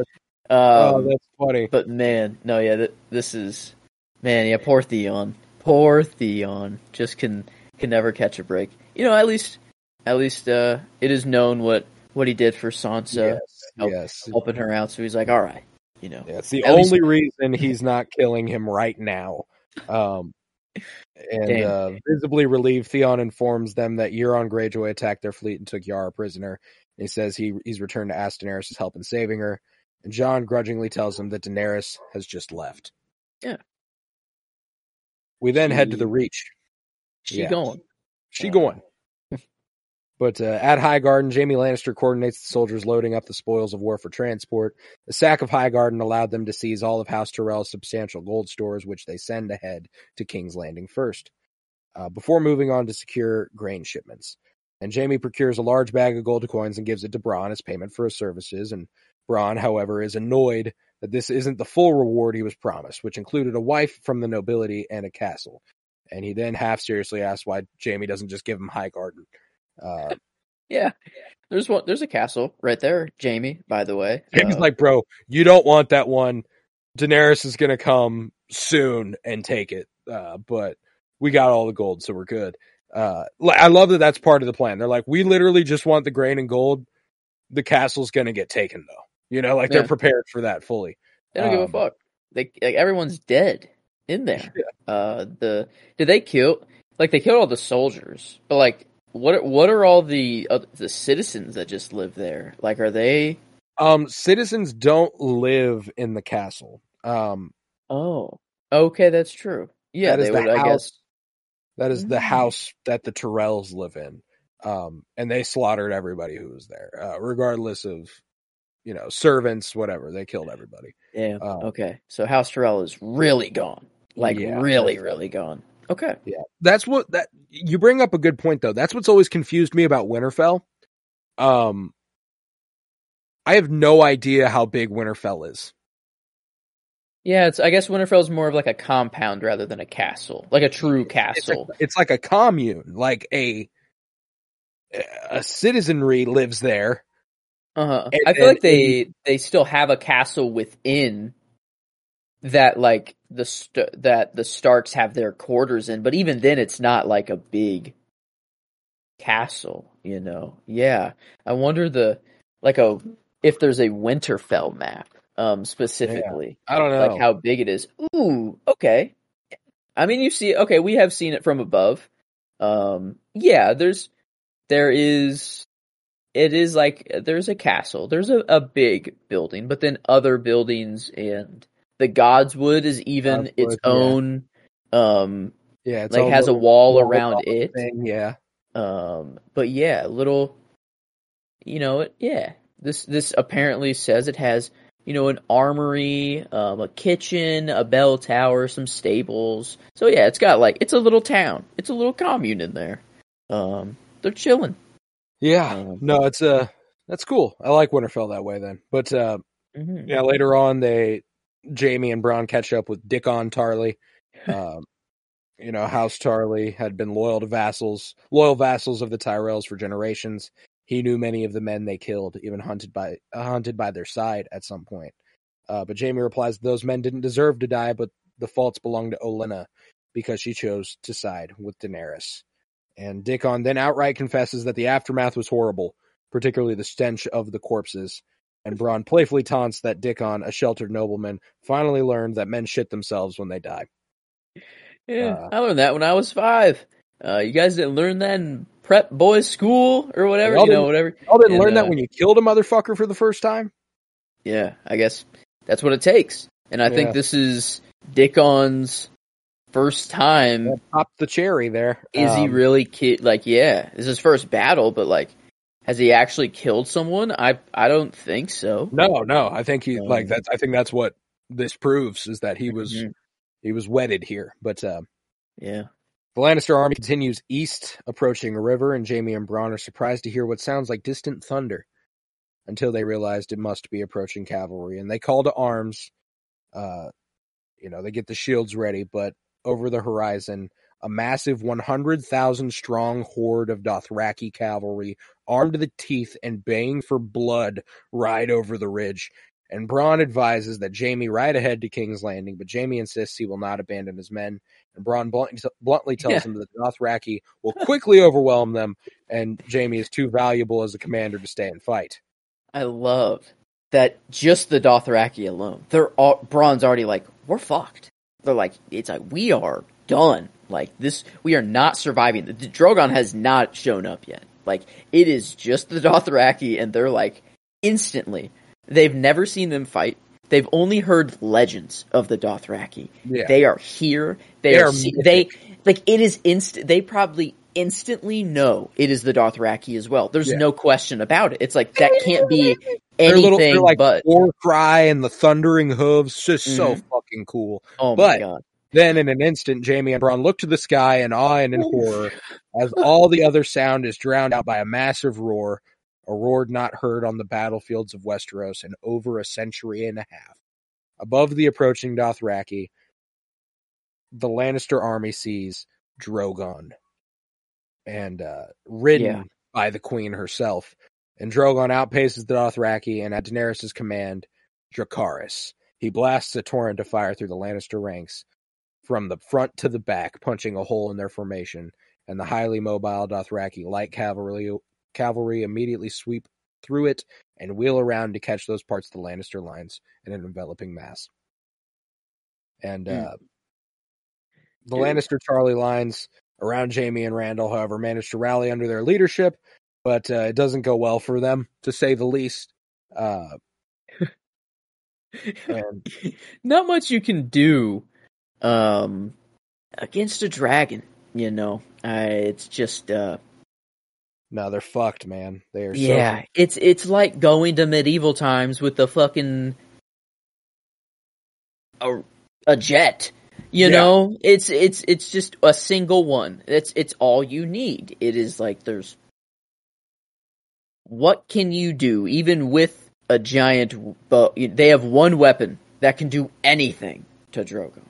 Um, oh, that's funny. but man, no, yeah, th- this is man, yeah, poor Theon, poor Theon, just can can never catch a break. You know, at least at least uh, it is known what what he did for Sansa, yes, help- yes. helping her out. So he's like, all right, you know, Yeah, it's the At least- only reason he's not killing him right now. Um, and uh, visibly relieved, Theon informs them that Euron Greyjoy attacked their fleet and took Yara prisoner. He says he he's returned to ask Daenerys' help in saving her, and Jon grudgingly tells him that Daenerys has just left. Yeah. We then head to the Reach. she Yeah. going. She Uh, going. But uh, at Highgarden, Jaime Lannister coordinates the soldiers loading up the spoils of war for transport. The sack of Highgarden allowed them to seize all of House Tyrell's substantial gold stores, which they send ahead to King's Landing first, uh, before moving on to secure grain shipments. And Jaime procures a large bag of gold coins and gives it to Bronn as payment for his services. And Bronn, however, is annoyed that this isn't the full reward he was promised, which included a wife from the nobility and a castle. And he then half seriously asks why Jaime doesn't just give him Highgarden. Uh, Yeah, there's one. There's a castle right there, Jaime. By the way, Jaime's Uh, like, bro, you don't want that one. Daenerys is gonna come soon and take it. Uh, but we got all the gold, so we're good. Uh, I love that that's part of the plan. They're like, we literally just want the grain and gold. The castle's gonna get taken though. You know, like Yeah. they're prepared for that fully. they don't give um, a fuck. They like everyone's dead in there. Uh, the did they kill? Like they killed all the soldiers, but like what? What are all the uh, the citizens that just live there? Like, are they? Um, citizens don't live in the castle. Um, Oh, okay, that's true. Yeah, That is they the would. I house guess. that is the Mm. house that the Tyrells live in. Um, and they slaughtered everybody who was there, uh, regardless of, you know, servants, whatever. They killed everybody. Yeah. Uh, okay. So House Tyrell is really gone. Like Yeah. really, really gone. Okay. Yeah. That's what that you bring up a good point though. That's what's always confused me about Winterfell. Um, I have no idea how big Winterfell is. Yeah, it's I guess Winterfell's more of like a compound rather than a castle. Like a true It's, a, castle. it's like a commune, like a a citizenry lives there. Uh-huh. And I feel then like they they still have a castle within that like the st- that the Starks have their quarters in, but even then it's not like a big castle, you know. Yeah. I wonder the like a if there's a Winterfell map um specifically. I don't know. Like how big it is. Ooh, okay. I mean you see okay, we have seen it from above. Um yeah, there's there is it is like there's a castle. There's a, a big building, but then other buildings and the Godswood is even its Godswood, yeah. own um yeah, it's like has a little wall wall around it. thing, Yeah, Um but yeah, little you know, it yeah. This this apparently says it has, you know, an armory, um a kitchen, a bell tower, some stables. So yeah, it's got like it's a little town. It's a little commune in there. Um they're chilling. yeah. Um, No, it's uh that's cool. I like Winterfell that way then. But uh, Mhm. yeah, later on they Jaime and Bronn catch up with Dickon Tarly. Um, you know, House Tarly had been loyal to vassals, loyal vassals of the Tyrells for generations. He knew many of the men they killed, even hunted by uh, hunted by their side at some point. Uh, but Jaime replies those men didn't deserve to die, but the faults belonged to Olenna because she chose to side with Daenerys. And Dickon then outright confesses that the aftermath was horrible, particularly the stench of the corpses. And Bronn playfully taunts that Dickon, a sheltered nobleman, finally learned that men shit themselves when they die. Yeah, Uh, I learned that when I was five. Uh, you guys didn't learn that in prep boys school or whatever, Y'all know, whatever. Y'all didn't And, learn that uh, when you killed a motherfucker for the first time? Yeah, I guess that's what it takes. And I Yeah. think this is Dickon's first time. Yeah, Pop the cherry there. Is he Um, really kid? like? Yeah, it's his first battle, but like, has he actually killed someone? I I don't think so. No, no. I think he Um, like that's. I think that's what this proves is that he was Mhm. he was wedded here. But uh, Yeah, the Lannister army continues east, approaching a river, and Jaime and Bronn are surprised to hear what sounds like distant thunder. Until they realized it must be approaching cavalry, and they call to arms. Uh, you know, they get the shields ready, but over the horizon, a massive 100,000 strong horde of Dothraki cavalry, armed to the teeth and baying for blood, ride over the ridge. And Bronn advises that Jaime ride ahead to King's Landing, but Jaime insists he will not abandon his men. And Bronn bluntly, bluntly tells Yeah. him that the Dothraki will quickly overwhelm them, and Jaime is too valuable as a commander to stay and fight. I love that. Just the Dothraki alone, they're all Bronn's already like, we're fucked. They're like, it's like we are done. Like this, we are not surviving. The Drogon has not shown up yet. Like it is just the Dothraki, and they're like instantly. They've never seen them fight. They've only heard legends of the Dothraki. Yeah. They are here. They, They are. are they like it is instant. They probably instantly know it is the Dothraki as well. There's Yeah. no question about it. It's like that can't be Their anything little, their like but. war cry and the thundering hooves, just so Mhm. fucking cool. Oh but- my god! Then, in an instant, Jaime and Bronn look to the sky in awe and in horror as all the other sound is drowned out by a massive roar, a roar not heard on the battlefields of Westeros in over a century and a half. Above the approaching Dothraki, the Lannister army sees Drogon and uh, ridden Yeah. by the queen herself. And Drogon outpaces the Dothraki, and at Daenerys' command, Dracarys. He blasts a torrent of fire through the Lannister ranks from the front to the back, punching a hole in their formation, and the highly mobile Dothraki light cavalry cavalry immediately sweep through it and wheel around to catch those parts of the Lannister lines in an enveloping mass. And Hmm. uh, the Dude. Lannister Charlie lines around Jaime and Randall, however, manage to rally under their leadership, but uh, it doesn't go well for them, to say the least. Uh, and Not much you can do um against a dragon, you know. Uh, it's just uh No, they're fucked, man. They are. Yeah, So, it's it's like going to medieval times with the fucking a, a jet. You Yeah. know, it's it's it's just a single one. It's it's all you need. It is like there's what can you do even with a giant bow? They have one weapon that can do anything to Drogon.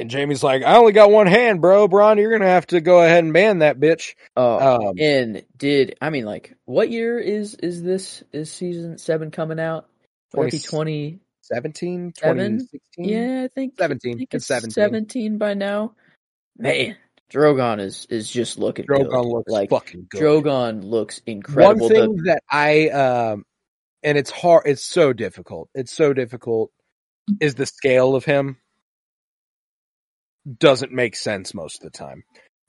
And Jaime's like, I only got one hand, bro. Bronn, you're gonna have to go ahead and ban that bitch. Oh, Um, and did I mean like what year is is this is season seven coming out? Would it be 20 17, 2016? Yeah, I think 17. I think It's it's 17. 17 by now. Man, Drogon is is just looking Drogon good. looks like fucking good. Drogon looks incredible. One thing The- that I um and it's hard it's so difficult. It's so difficult is the scale of him doesn't make sense most of the time.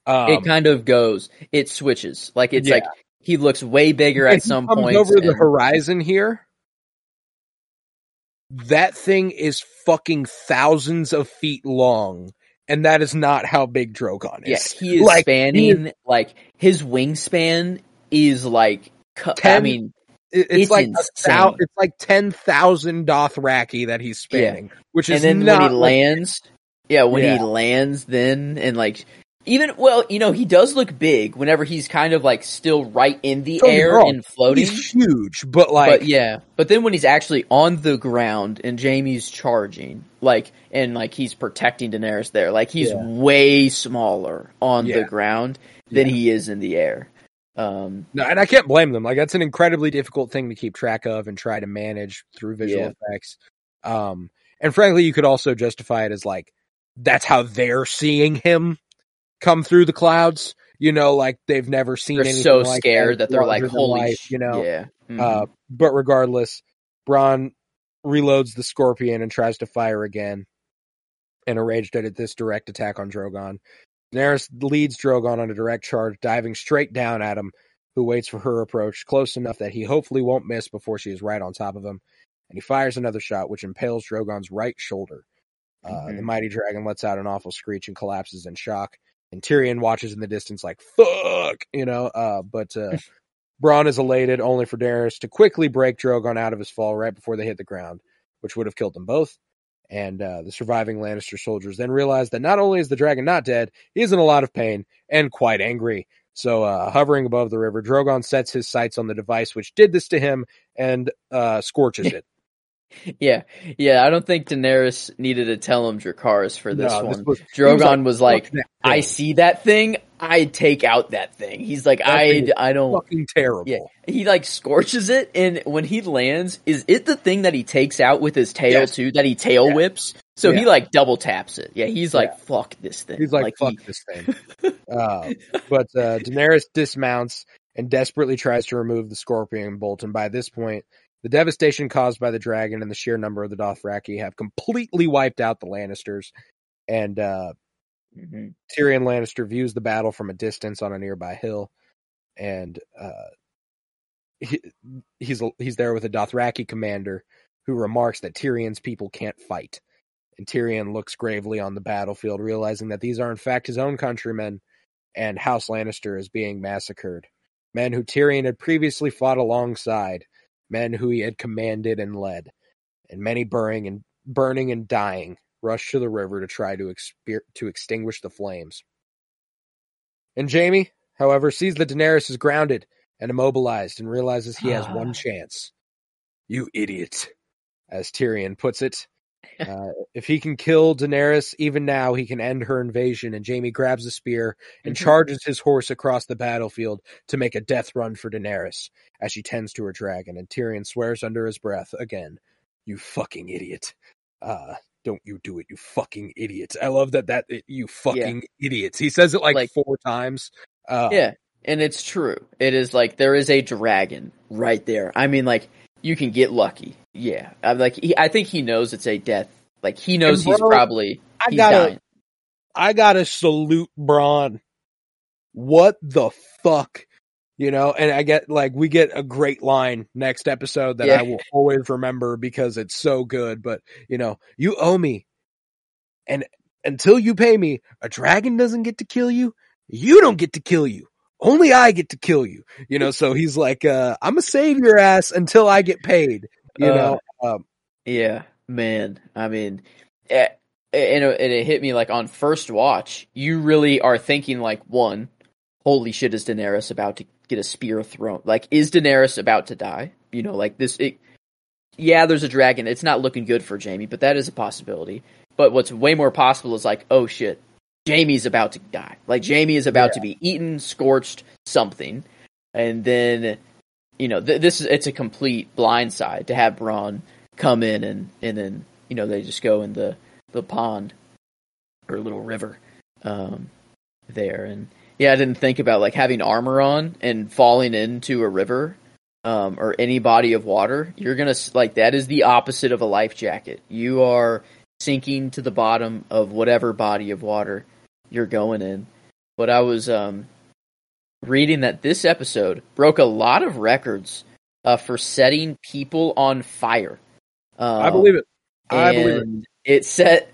Um, it kind of goes, it switches. Like it's Yeah. like he looks way bigger if at he some point. over the horizon here. That thing is fucking thousands of feet long, and that is not how big Drogon yeah, is. he is Like, spanning like his wingspan is like. cu- I mean, it's, It's like thou- it's like ten thousand Dothraki that he's spanning, which is and then not when he lands, yeah, when Yeah. he lands, then and like even well, you know, he does look big whenever he's kind of like still right in the Don't air and floating. He's huge, but like but yeah, but then when he's actually on the ground and Jaime's charging, like and like he's protecting Daenerys there, like he's Yeah. way smaller on Yeah. the ground than he is in the air. Um, No, and I can't blame them. Like that's an incredibly difficult thing to keep track of and try to manage through visual effects. Um, and frankly, you could also justify it as like that's how they're seeing him come through the clouds. You know, like they've never seen. they're anything so like scared that, they're like, "Holy life," you know. yeah." Mhm. Uh, but regardless, Bronn reloads the Scorpion and tries to fire again. And enraged at this direct attack on Drogon, Daenerys leads Drogon on a direct charge, diving straight down at him, who waits for her approach close enough that he hopefully won't miss before she is right on top of him. And he fires another shot, which impales Drogon's right shoulder. Uh, The Mhm. mighty dragon lets out an awful screech and collapses in shock. And Tyrion watches in the distance like "fuck," you know. Uh, but uh, Bronn is elated, only for Daenerys to quickly break Drogon out of his fall right before they hit the ground, which would have killed them both. And uh, the surviving Lannister soldiers then realize that not only is the dragon not dead, he is in a lot of pain and quite angry. So, uh, hovering above the river, Drogon sets his sights on the device which did this to him and uh, scorches it. Yeah, yeah. I don't think Daenerys needed to tell him Dracarys for this No, one. was- Drogon was like, "Fuck that "I see that thing. I take out that thing." He's like, That "I, I don't." fucking terrible. Yeah, he like scorches it, and when he lands, is it the thing that he takes out with his tail Yes. too? That he tail Yeah. whips. So he like double taps it. Yeah, he's like, "Fuck this thing." He's like, fuck he- this thing. uh, but uh, Daenerys dismounts and desperately tries to remove the scorpion bolt. And by this point, the devastation caused by the dragon and the sheer number of the Dothraki have completely wiped out the Lannisters. And uh, Mhm. Tyrion Lannister views the battle from a distance on a nearby hill, and uh, he, he's he's there with a Dothraki commander who remarks that Tyrion's people can't fight. And Tyrion looks gravely on the battlefield, realizing that these are in fact his own countrymen, and House Lannister is being massacred. Men who Tyrion had previously fought alongside, men who he had commanded and led, and many burning and burning and dying rush to the river to try to exper- to extinguish the flames. And Jaime, however, sees that Daenerys is grounded and immobilized and realizes he has one Ah. chance. You idiot, as Tyrion puts it. Uh, if he can kill Daenerys even now, he can end her invasion. And Jaime grabs a spear and Mhm. charges his horse across the battlefield to make a death run for Daenerys as she tends to her dragon. And Tyrion swears under his breath again, "You fucking idiot! Uh, don't you do it, you fucking idiots!" I love that. That you fucking idiots. He says it like, Like- four times. Uh, Yeah, and it's true. It is like there is a dragon right there. I mean, like you can get lucky. Yeah, I'm like he, I think he knows it's a death. Like he knows And he's probably I he's gotta, dying. I gotta salute Bronn. What the fuck? You know, and I get like we get a great line next episode that Yeah. I will always remember because it's so good. But you know, you owe me, and until you pay me, a dragon doesn't get to kill you. You don't get to kill you. Only I get to kill you. You know, so he's like, uh, I'm gonna save your ass until I get paid. You Uh, know, um, Yeah, man. I mean, eh, and it, and it hit me like on first watch. You really are thinking like, one, holy shit, is Daenerys about to get a spear thrown? Like, is Daenerys about to die? You know, like this. It, yeah, there's a dragon. It's not looking good for Jaime, but that is a possibility. But what's way more possible is like, oh shit, Jaime's about to die. Like Jaime is about to be eaten, scorched, something, and then you know th- this is it's a complete blindside to have Bronn come in and and then you know they just go in the the pond or little river um there. And yeah I didn't think about like having armor on and falling into a river um or any body of water. You're gonna s- like that is the opposite of a life jacket. You are sinking to the bottom of whatever body of water you're going in but I was um reading that this episode broke a lot of records uh, for setting people on fire. Um, I believe it. I believe it. it set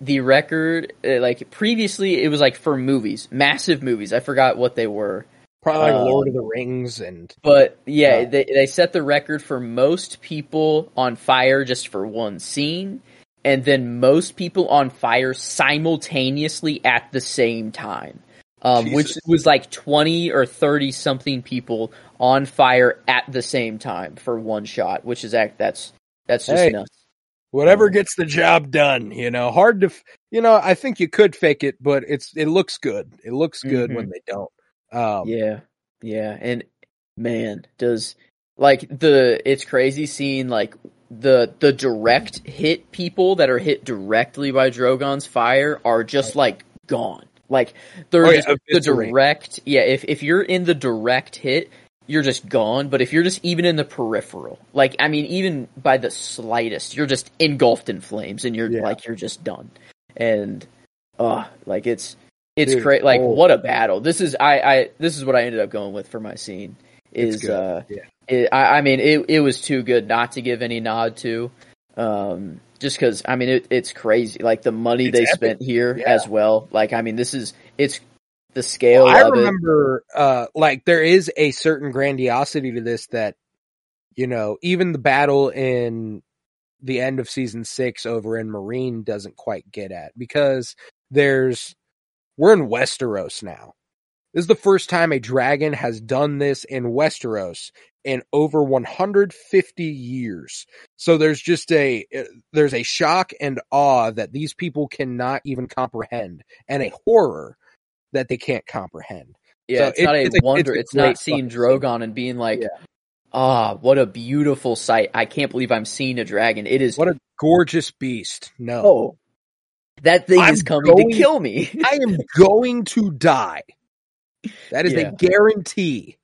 the record uh, like previously it was like for movies, massive movies. I forgot what they were. Probably like uh, Lord of the Rings and But yeah, Yeah. they they set the record for most people on fire just for one scene and then most people on fire simultaneously at the same time. Um, which was like 20 or 30 something people on fire at the same time for one shot, which is act that's that's just Hey. nuts. whatever gets the job done. You know, hard to, you know, I think you could fake it, but it's it looks good. It looks good when they don't. Um, Yeah, yeah, and man, does like the it's crazy seeing like the the direct hit people that are hit directly by Drogon's fire are just like gone. Like they're Oh, yeah, just the direct. Yeah, if if you're in the direct hit, you're just gone. But if you're just even in the peripheral, like I mean, even by the slightest, you're just engulfed in flames, and you're Yeah. like you're just done. And uh like it's it's great. Like oh. what a battle! This is I I this is what I ended up going with for my scene. Is uh Yeah. It, I I mean it it was too good not to give any nod to. Um, just because I mean it, it's crazy. Like the money It's they epic. spent here Yeah. as well. Like I mean this is it's the scale I of it. remember, uh, like there is a certain grandiosity to this that, you know, even the battle in the end of season six over in Meereen doesn't quite get at because there's, we're in Westeros now. This is the first time a dragon has done this in Westeros in over 150 years. So there's just a, uh, there's a shock and awe that these people cannot even comprehend and a horror that they can't comprehend. Yeah, So it's it- not a it's wonder. it's a It's, not seeing fucking scene. Drogon and being like, Yeah. ah, what a beautiful sight. I can't believe I'm seeing a dragon. It is. What a gorgeous beast. No. oh, that thing I'm is coming going- to kill me. I am going to die. That is Yeah. a guarantee.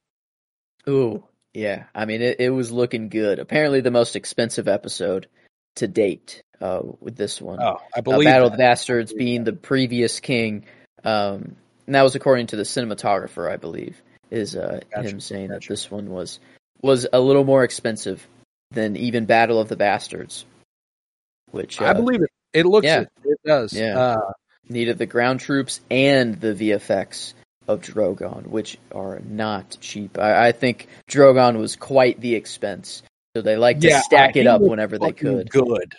Ooh, yeah. I mean, it, it was looking good. Apparently, the most expensive episode to date uh, with this one. Oh, I uh, believe Battle of the Bastards being the previous king. Um, and that was according to the cinematographer, I believe, is uh, Gotcha, him saying that this one was was a little more expensive than even Battle of the Bastards, which uh, I believe it. It looks yeah. it. It does. Yeah. Uh, needed the ground troops and the VFX of Drogon, which are not cheap. I, I think Drogon was quite the expense, so they like to yeah, stack uh, it up whenever they could. Good.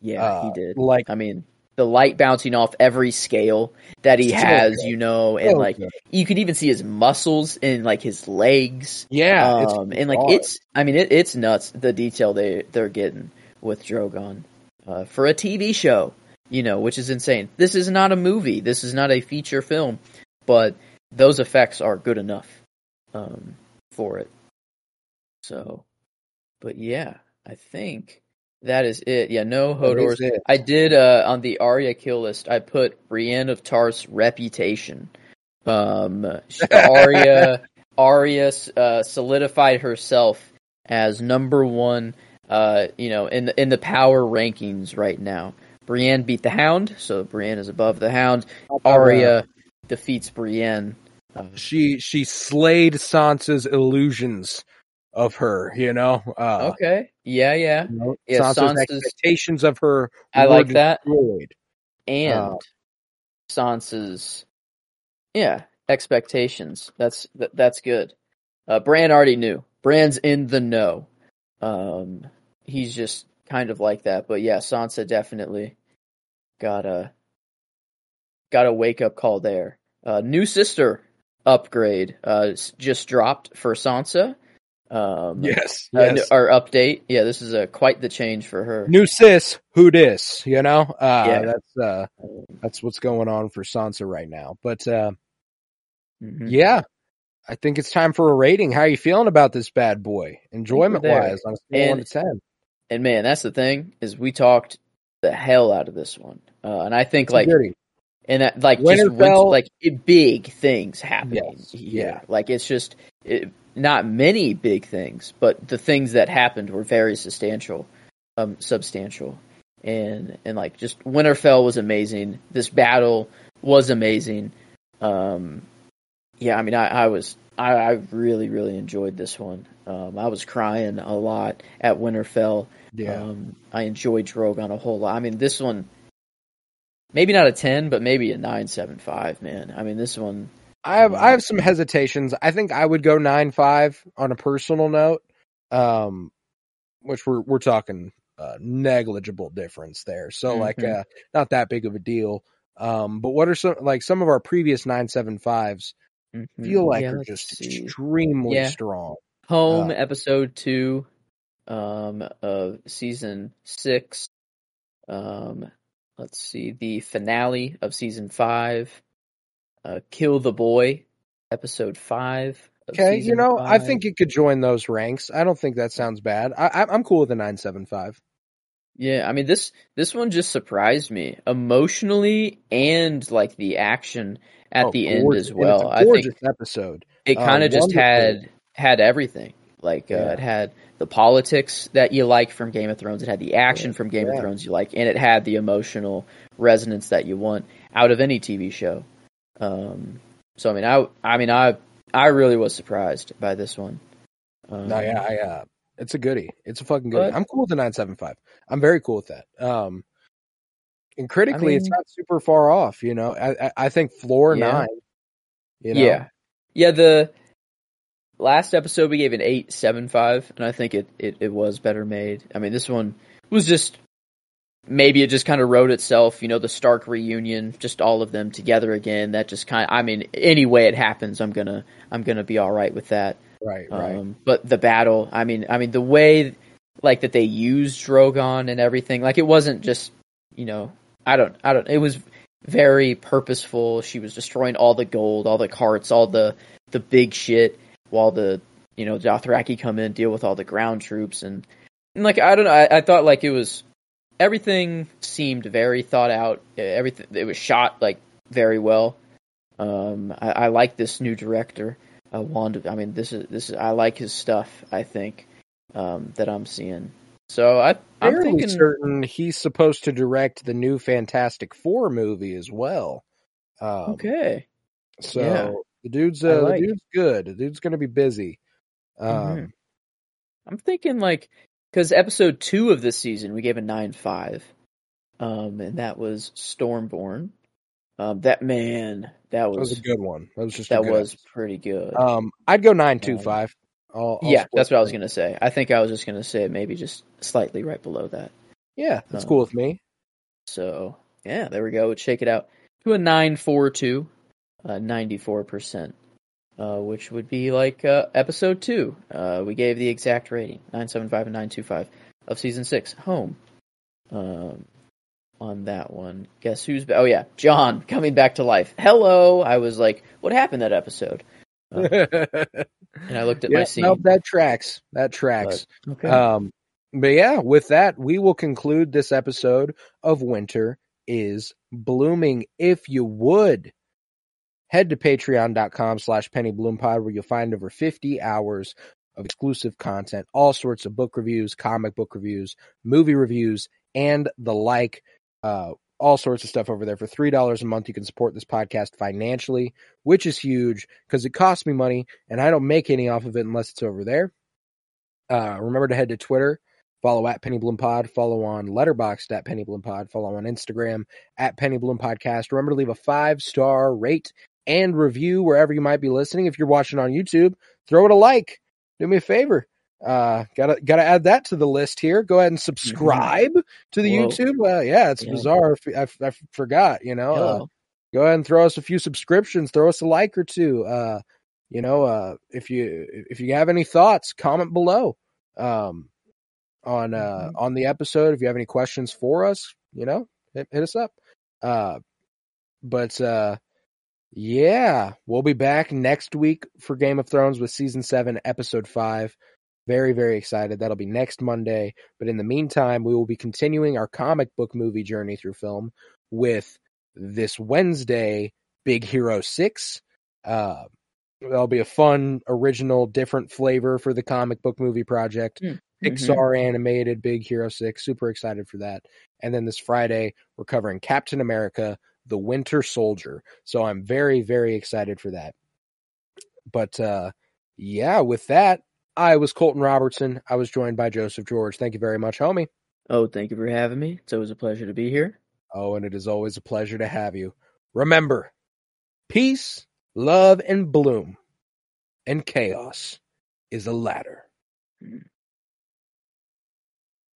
Yeah, Uh, he did. Like I mean, the light bouncing off every scale that he So has, good. you know, and so like good. you could even see his muscles and like his legs. yeah, um, and like it's, I mean, it, it's nuts the detail they they're getting with Drogon uh, for a TV show, you know, which is insane. This is not a movie. This is not a feature film, but those effects are good enough um, for it. So, but yeah, I think that is it. Yeah, no Hodors. I did uh, on the Arya kill list. I put Brienne of Tarth's reputation. Um, Arya, Arya uh, solidified herself as number one. Uh, you know, in the, in the power rankings right now. Brienne beat the Hound, so Brienne is above the Hound. Arya defeats Brienne. Uh, she she slayed Sansa's illusions of her. You know. Uh, okay, yeah, yeah, you know, Yeah, Sansa's Sansa's- expectations of her. I like that. destroyed. and Uh, Sansa's. Yeah, expectations. That's that, that's good. Uh, Bran already knew. Bran's in the know. Um, he's just kind of like that. But yeah, Sansa definitely got a got a wake up call there. Uh, new sister upgrade uh, just dropped for Sansa. Um, yes, uh, our update. Yeah, this is a quite the change for her. New sis, who dis? You know, uh, Yeah. that's uh, that's what's going on for Sansa right now. But uh, Mhm. yeah, I think it's time for a rating. How are you feeling about this bad boy, enjoyment wise, on a scale of one to And- ten? And man, that's the thing is we talked the hell out of this one, uh, and I think It's like goody. And that like just Winterfell- winter, like it, big things happening Yes, here. yeah. Like it's just it, not many big things, but the things that happened were very substantial, um, substantial, and and like just Winterfell was amazing. This battle was amazing. Um, yeah, I mean, I, I was I, I really really enjoyed this one. Um, I was crying a lot at Winterfell. yeah. Um, I enjoyed Drogon a whole lot. I mean, this one, maybe not a ten, but maybe a nine seven five. Man, I mean, this one. I have I have some hesitations. I think I would go nine five on a personal note, um, which we're we're talking uh, negligible difference there. So like Mhm. uh, not that big of a deal. Um, but what are some like some of our previous nine seven fives feel like Yeah, are just see. extremely Yeah. strong. home uh, episode two, um, of season six. Um, let's see the finale of season five. Uh, kill the boy, episode five. Okay, you know I think it could join those ranks. I don't think that sounds bad. I, I I'm cool with a nine seven five. Yeah, I mean this this one just surprised me emotionally and like the action at Oh, the end gorgeous. as And well. I think episode. it uh, kind of just wonderful. had had everything. Like uh, Yeah. it had the politics that you like from Game of Thrones. It had the action from Game Yeah. of Thrones you like, and it had the emotional resonance that you want out of any TV show. Um, so I mean, I I mean, I I really was surprised by this one. Um, No, yeah, I, uh, it's a goodie. It's a fucking goodie. But- I'm cool with the 975. I'm very cool with that. Um, and critically, it's mean- not super far off. You know, I, I, I think floor Yeah. nine. You know? Yeah, yeah. The last episode we gave an eight seven five, and I think it, it it was better made. I mean, this one was just maybe it just kind of wrote itself. You know, the Stark reunion, just all of them together again. That just kind. of, I mean, any way it happens, I'm gonna I'm gonna be all right with that. right, right. Um, but the battle, I mean, I mean the way like that they used Drogon and everything, like it wasn't just you know, I don't, I don't. It was very purposeful. She was destroying all the gold, all the carts, all the the big shit, while the you know Dothraki come in, deal with all the ground troops, and, and like I don't know, I, I thought like it was everything seemed very thought out. Everything it was shot like very well. Um, I, I like this new director, uh, Wanda. I mean, this is this is I like his stuff. I think um, that I'm seeing. So I I'm Fairly thinking certain he's supposed to direct the new Fantastic Four movie as well. Um, okay. So. The dude's uh, like. the dude's good. The dude's gonna be busy. Um, Mhm. I'm thinking like because episode two of this season we gave a nine five, um, and that was Stormborn. Um, that man, that that was, was a good one. That was just that was episode. pretty good. Um, I'd go nine two Um, five. I'll, I'll yeah, that's what I was gonna say. I think I was just gonna say maybe just slightly right below that. Yeah, that's um, cool with me. So yeah, there we go. Shake it out to a nine four two, uh, ninety four percent, uh, which would be like uh, episode two. Uh, we gave the exact rating nine seven five and nine two five of season six. Home. Um, on that one, guess who's? ba- Oh yeah, Jon coming back to life. Hello. I was like, what happened that episode? Uh, and I looked at yeah, my scene. nope, that tracks. That tracks. okay. Um, but yeah, with that, we will conclude this episode of Winter is Blooming. If you would head to patreon.com slash pennybloom.pod where you'll find over 50 hours of exclusive content, all sorts of book reviews, comic book reviews, movie reviews, and the like. Uh, all sorts of stuff over there for three dollars a month. You can support this podcast financially, which is huge because it costs me money and I don't make any off of it unless it's over there. Uh, remember to head to Twitter, follow at Penny Bloom Pod, follow on Letterboxd at Penny Bloom Pod, follow on Instagram at Penny Bloom Podcast. Remember to leave a five star rate and review wherever you might be listening. If you're watching on YouTube, throw it a like. Do me a favor. Uh, gotta gotta add that to the list here. Go ahead and subscribe to the Whoa. YouTube. Uh, yeah, it's Yeah. bizarre. I forgot. You know, uh, go ahead and throw us a few subscriptions. Throw us a like or two. Uh, you know, uh, if you if you have any thoughts, comment below. Um, on uh Mhm. on the episode, if you have any questions for us, you know, hit, hit us up. Uh, but uh, yeah, we'll be back next week for Game of Thrones with season seven, episode five. Very, very excited. That'll be next Monday. But in the meantime, we will be continuing our comic book movie journey through film with this Wednesday, Big Hero 6. Uh, that'll be a fun, original, different flavor for the comic book movie project. Mhm. Pixar animated Big Hero 6. Super excited for that. And then this Friday, we're covering Captain America, the Winter Soldier. So I'm very, very excited for that. But uh, yeah, with that, I was Colton Robertson. I was joined by Joseph George. Thank you very much, homie. Oh, thank you for having me. It's always a pleasure to be here. Oh, and it is always a pleasure to have you. Remember, peace, love, and bloom, and chaos is a ladder.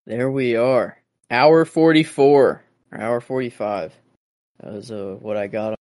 There we are. Hour 44, or hour 45. That was uh, what I got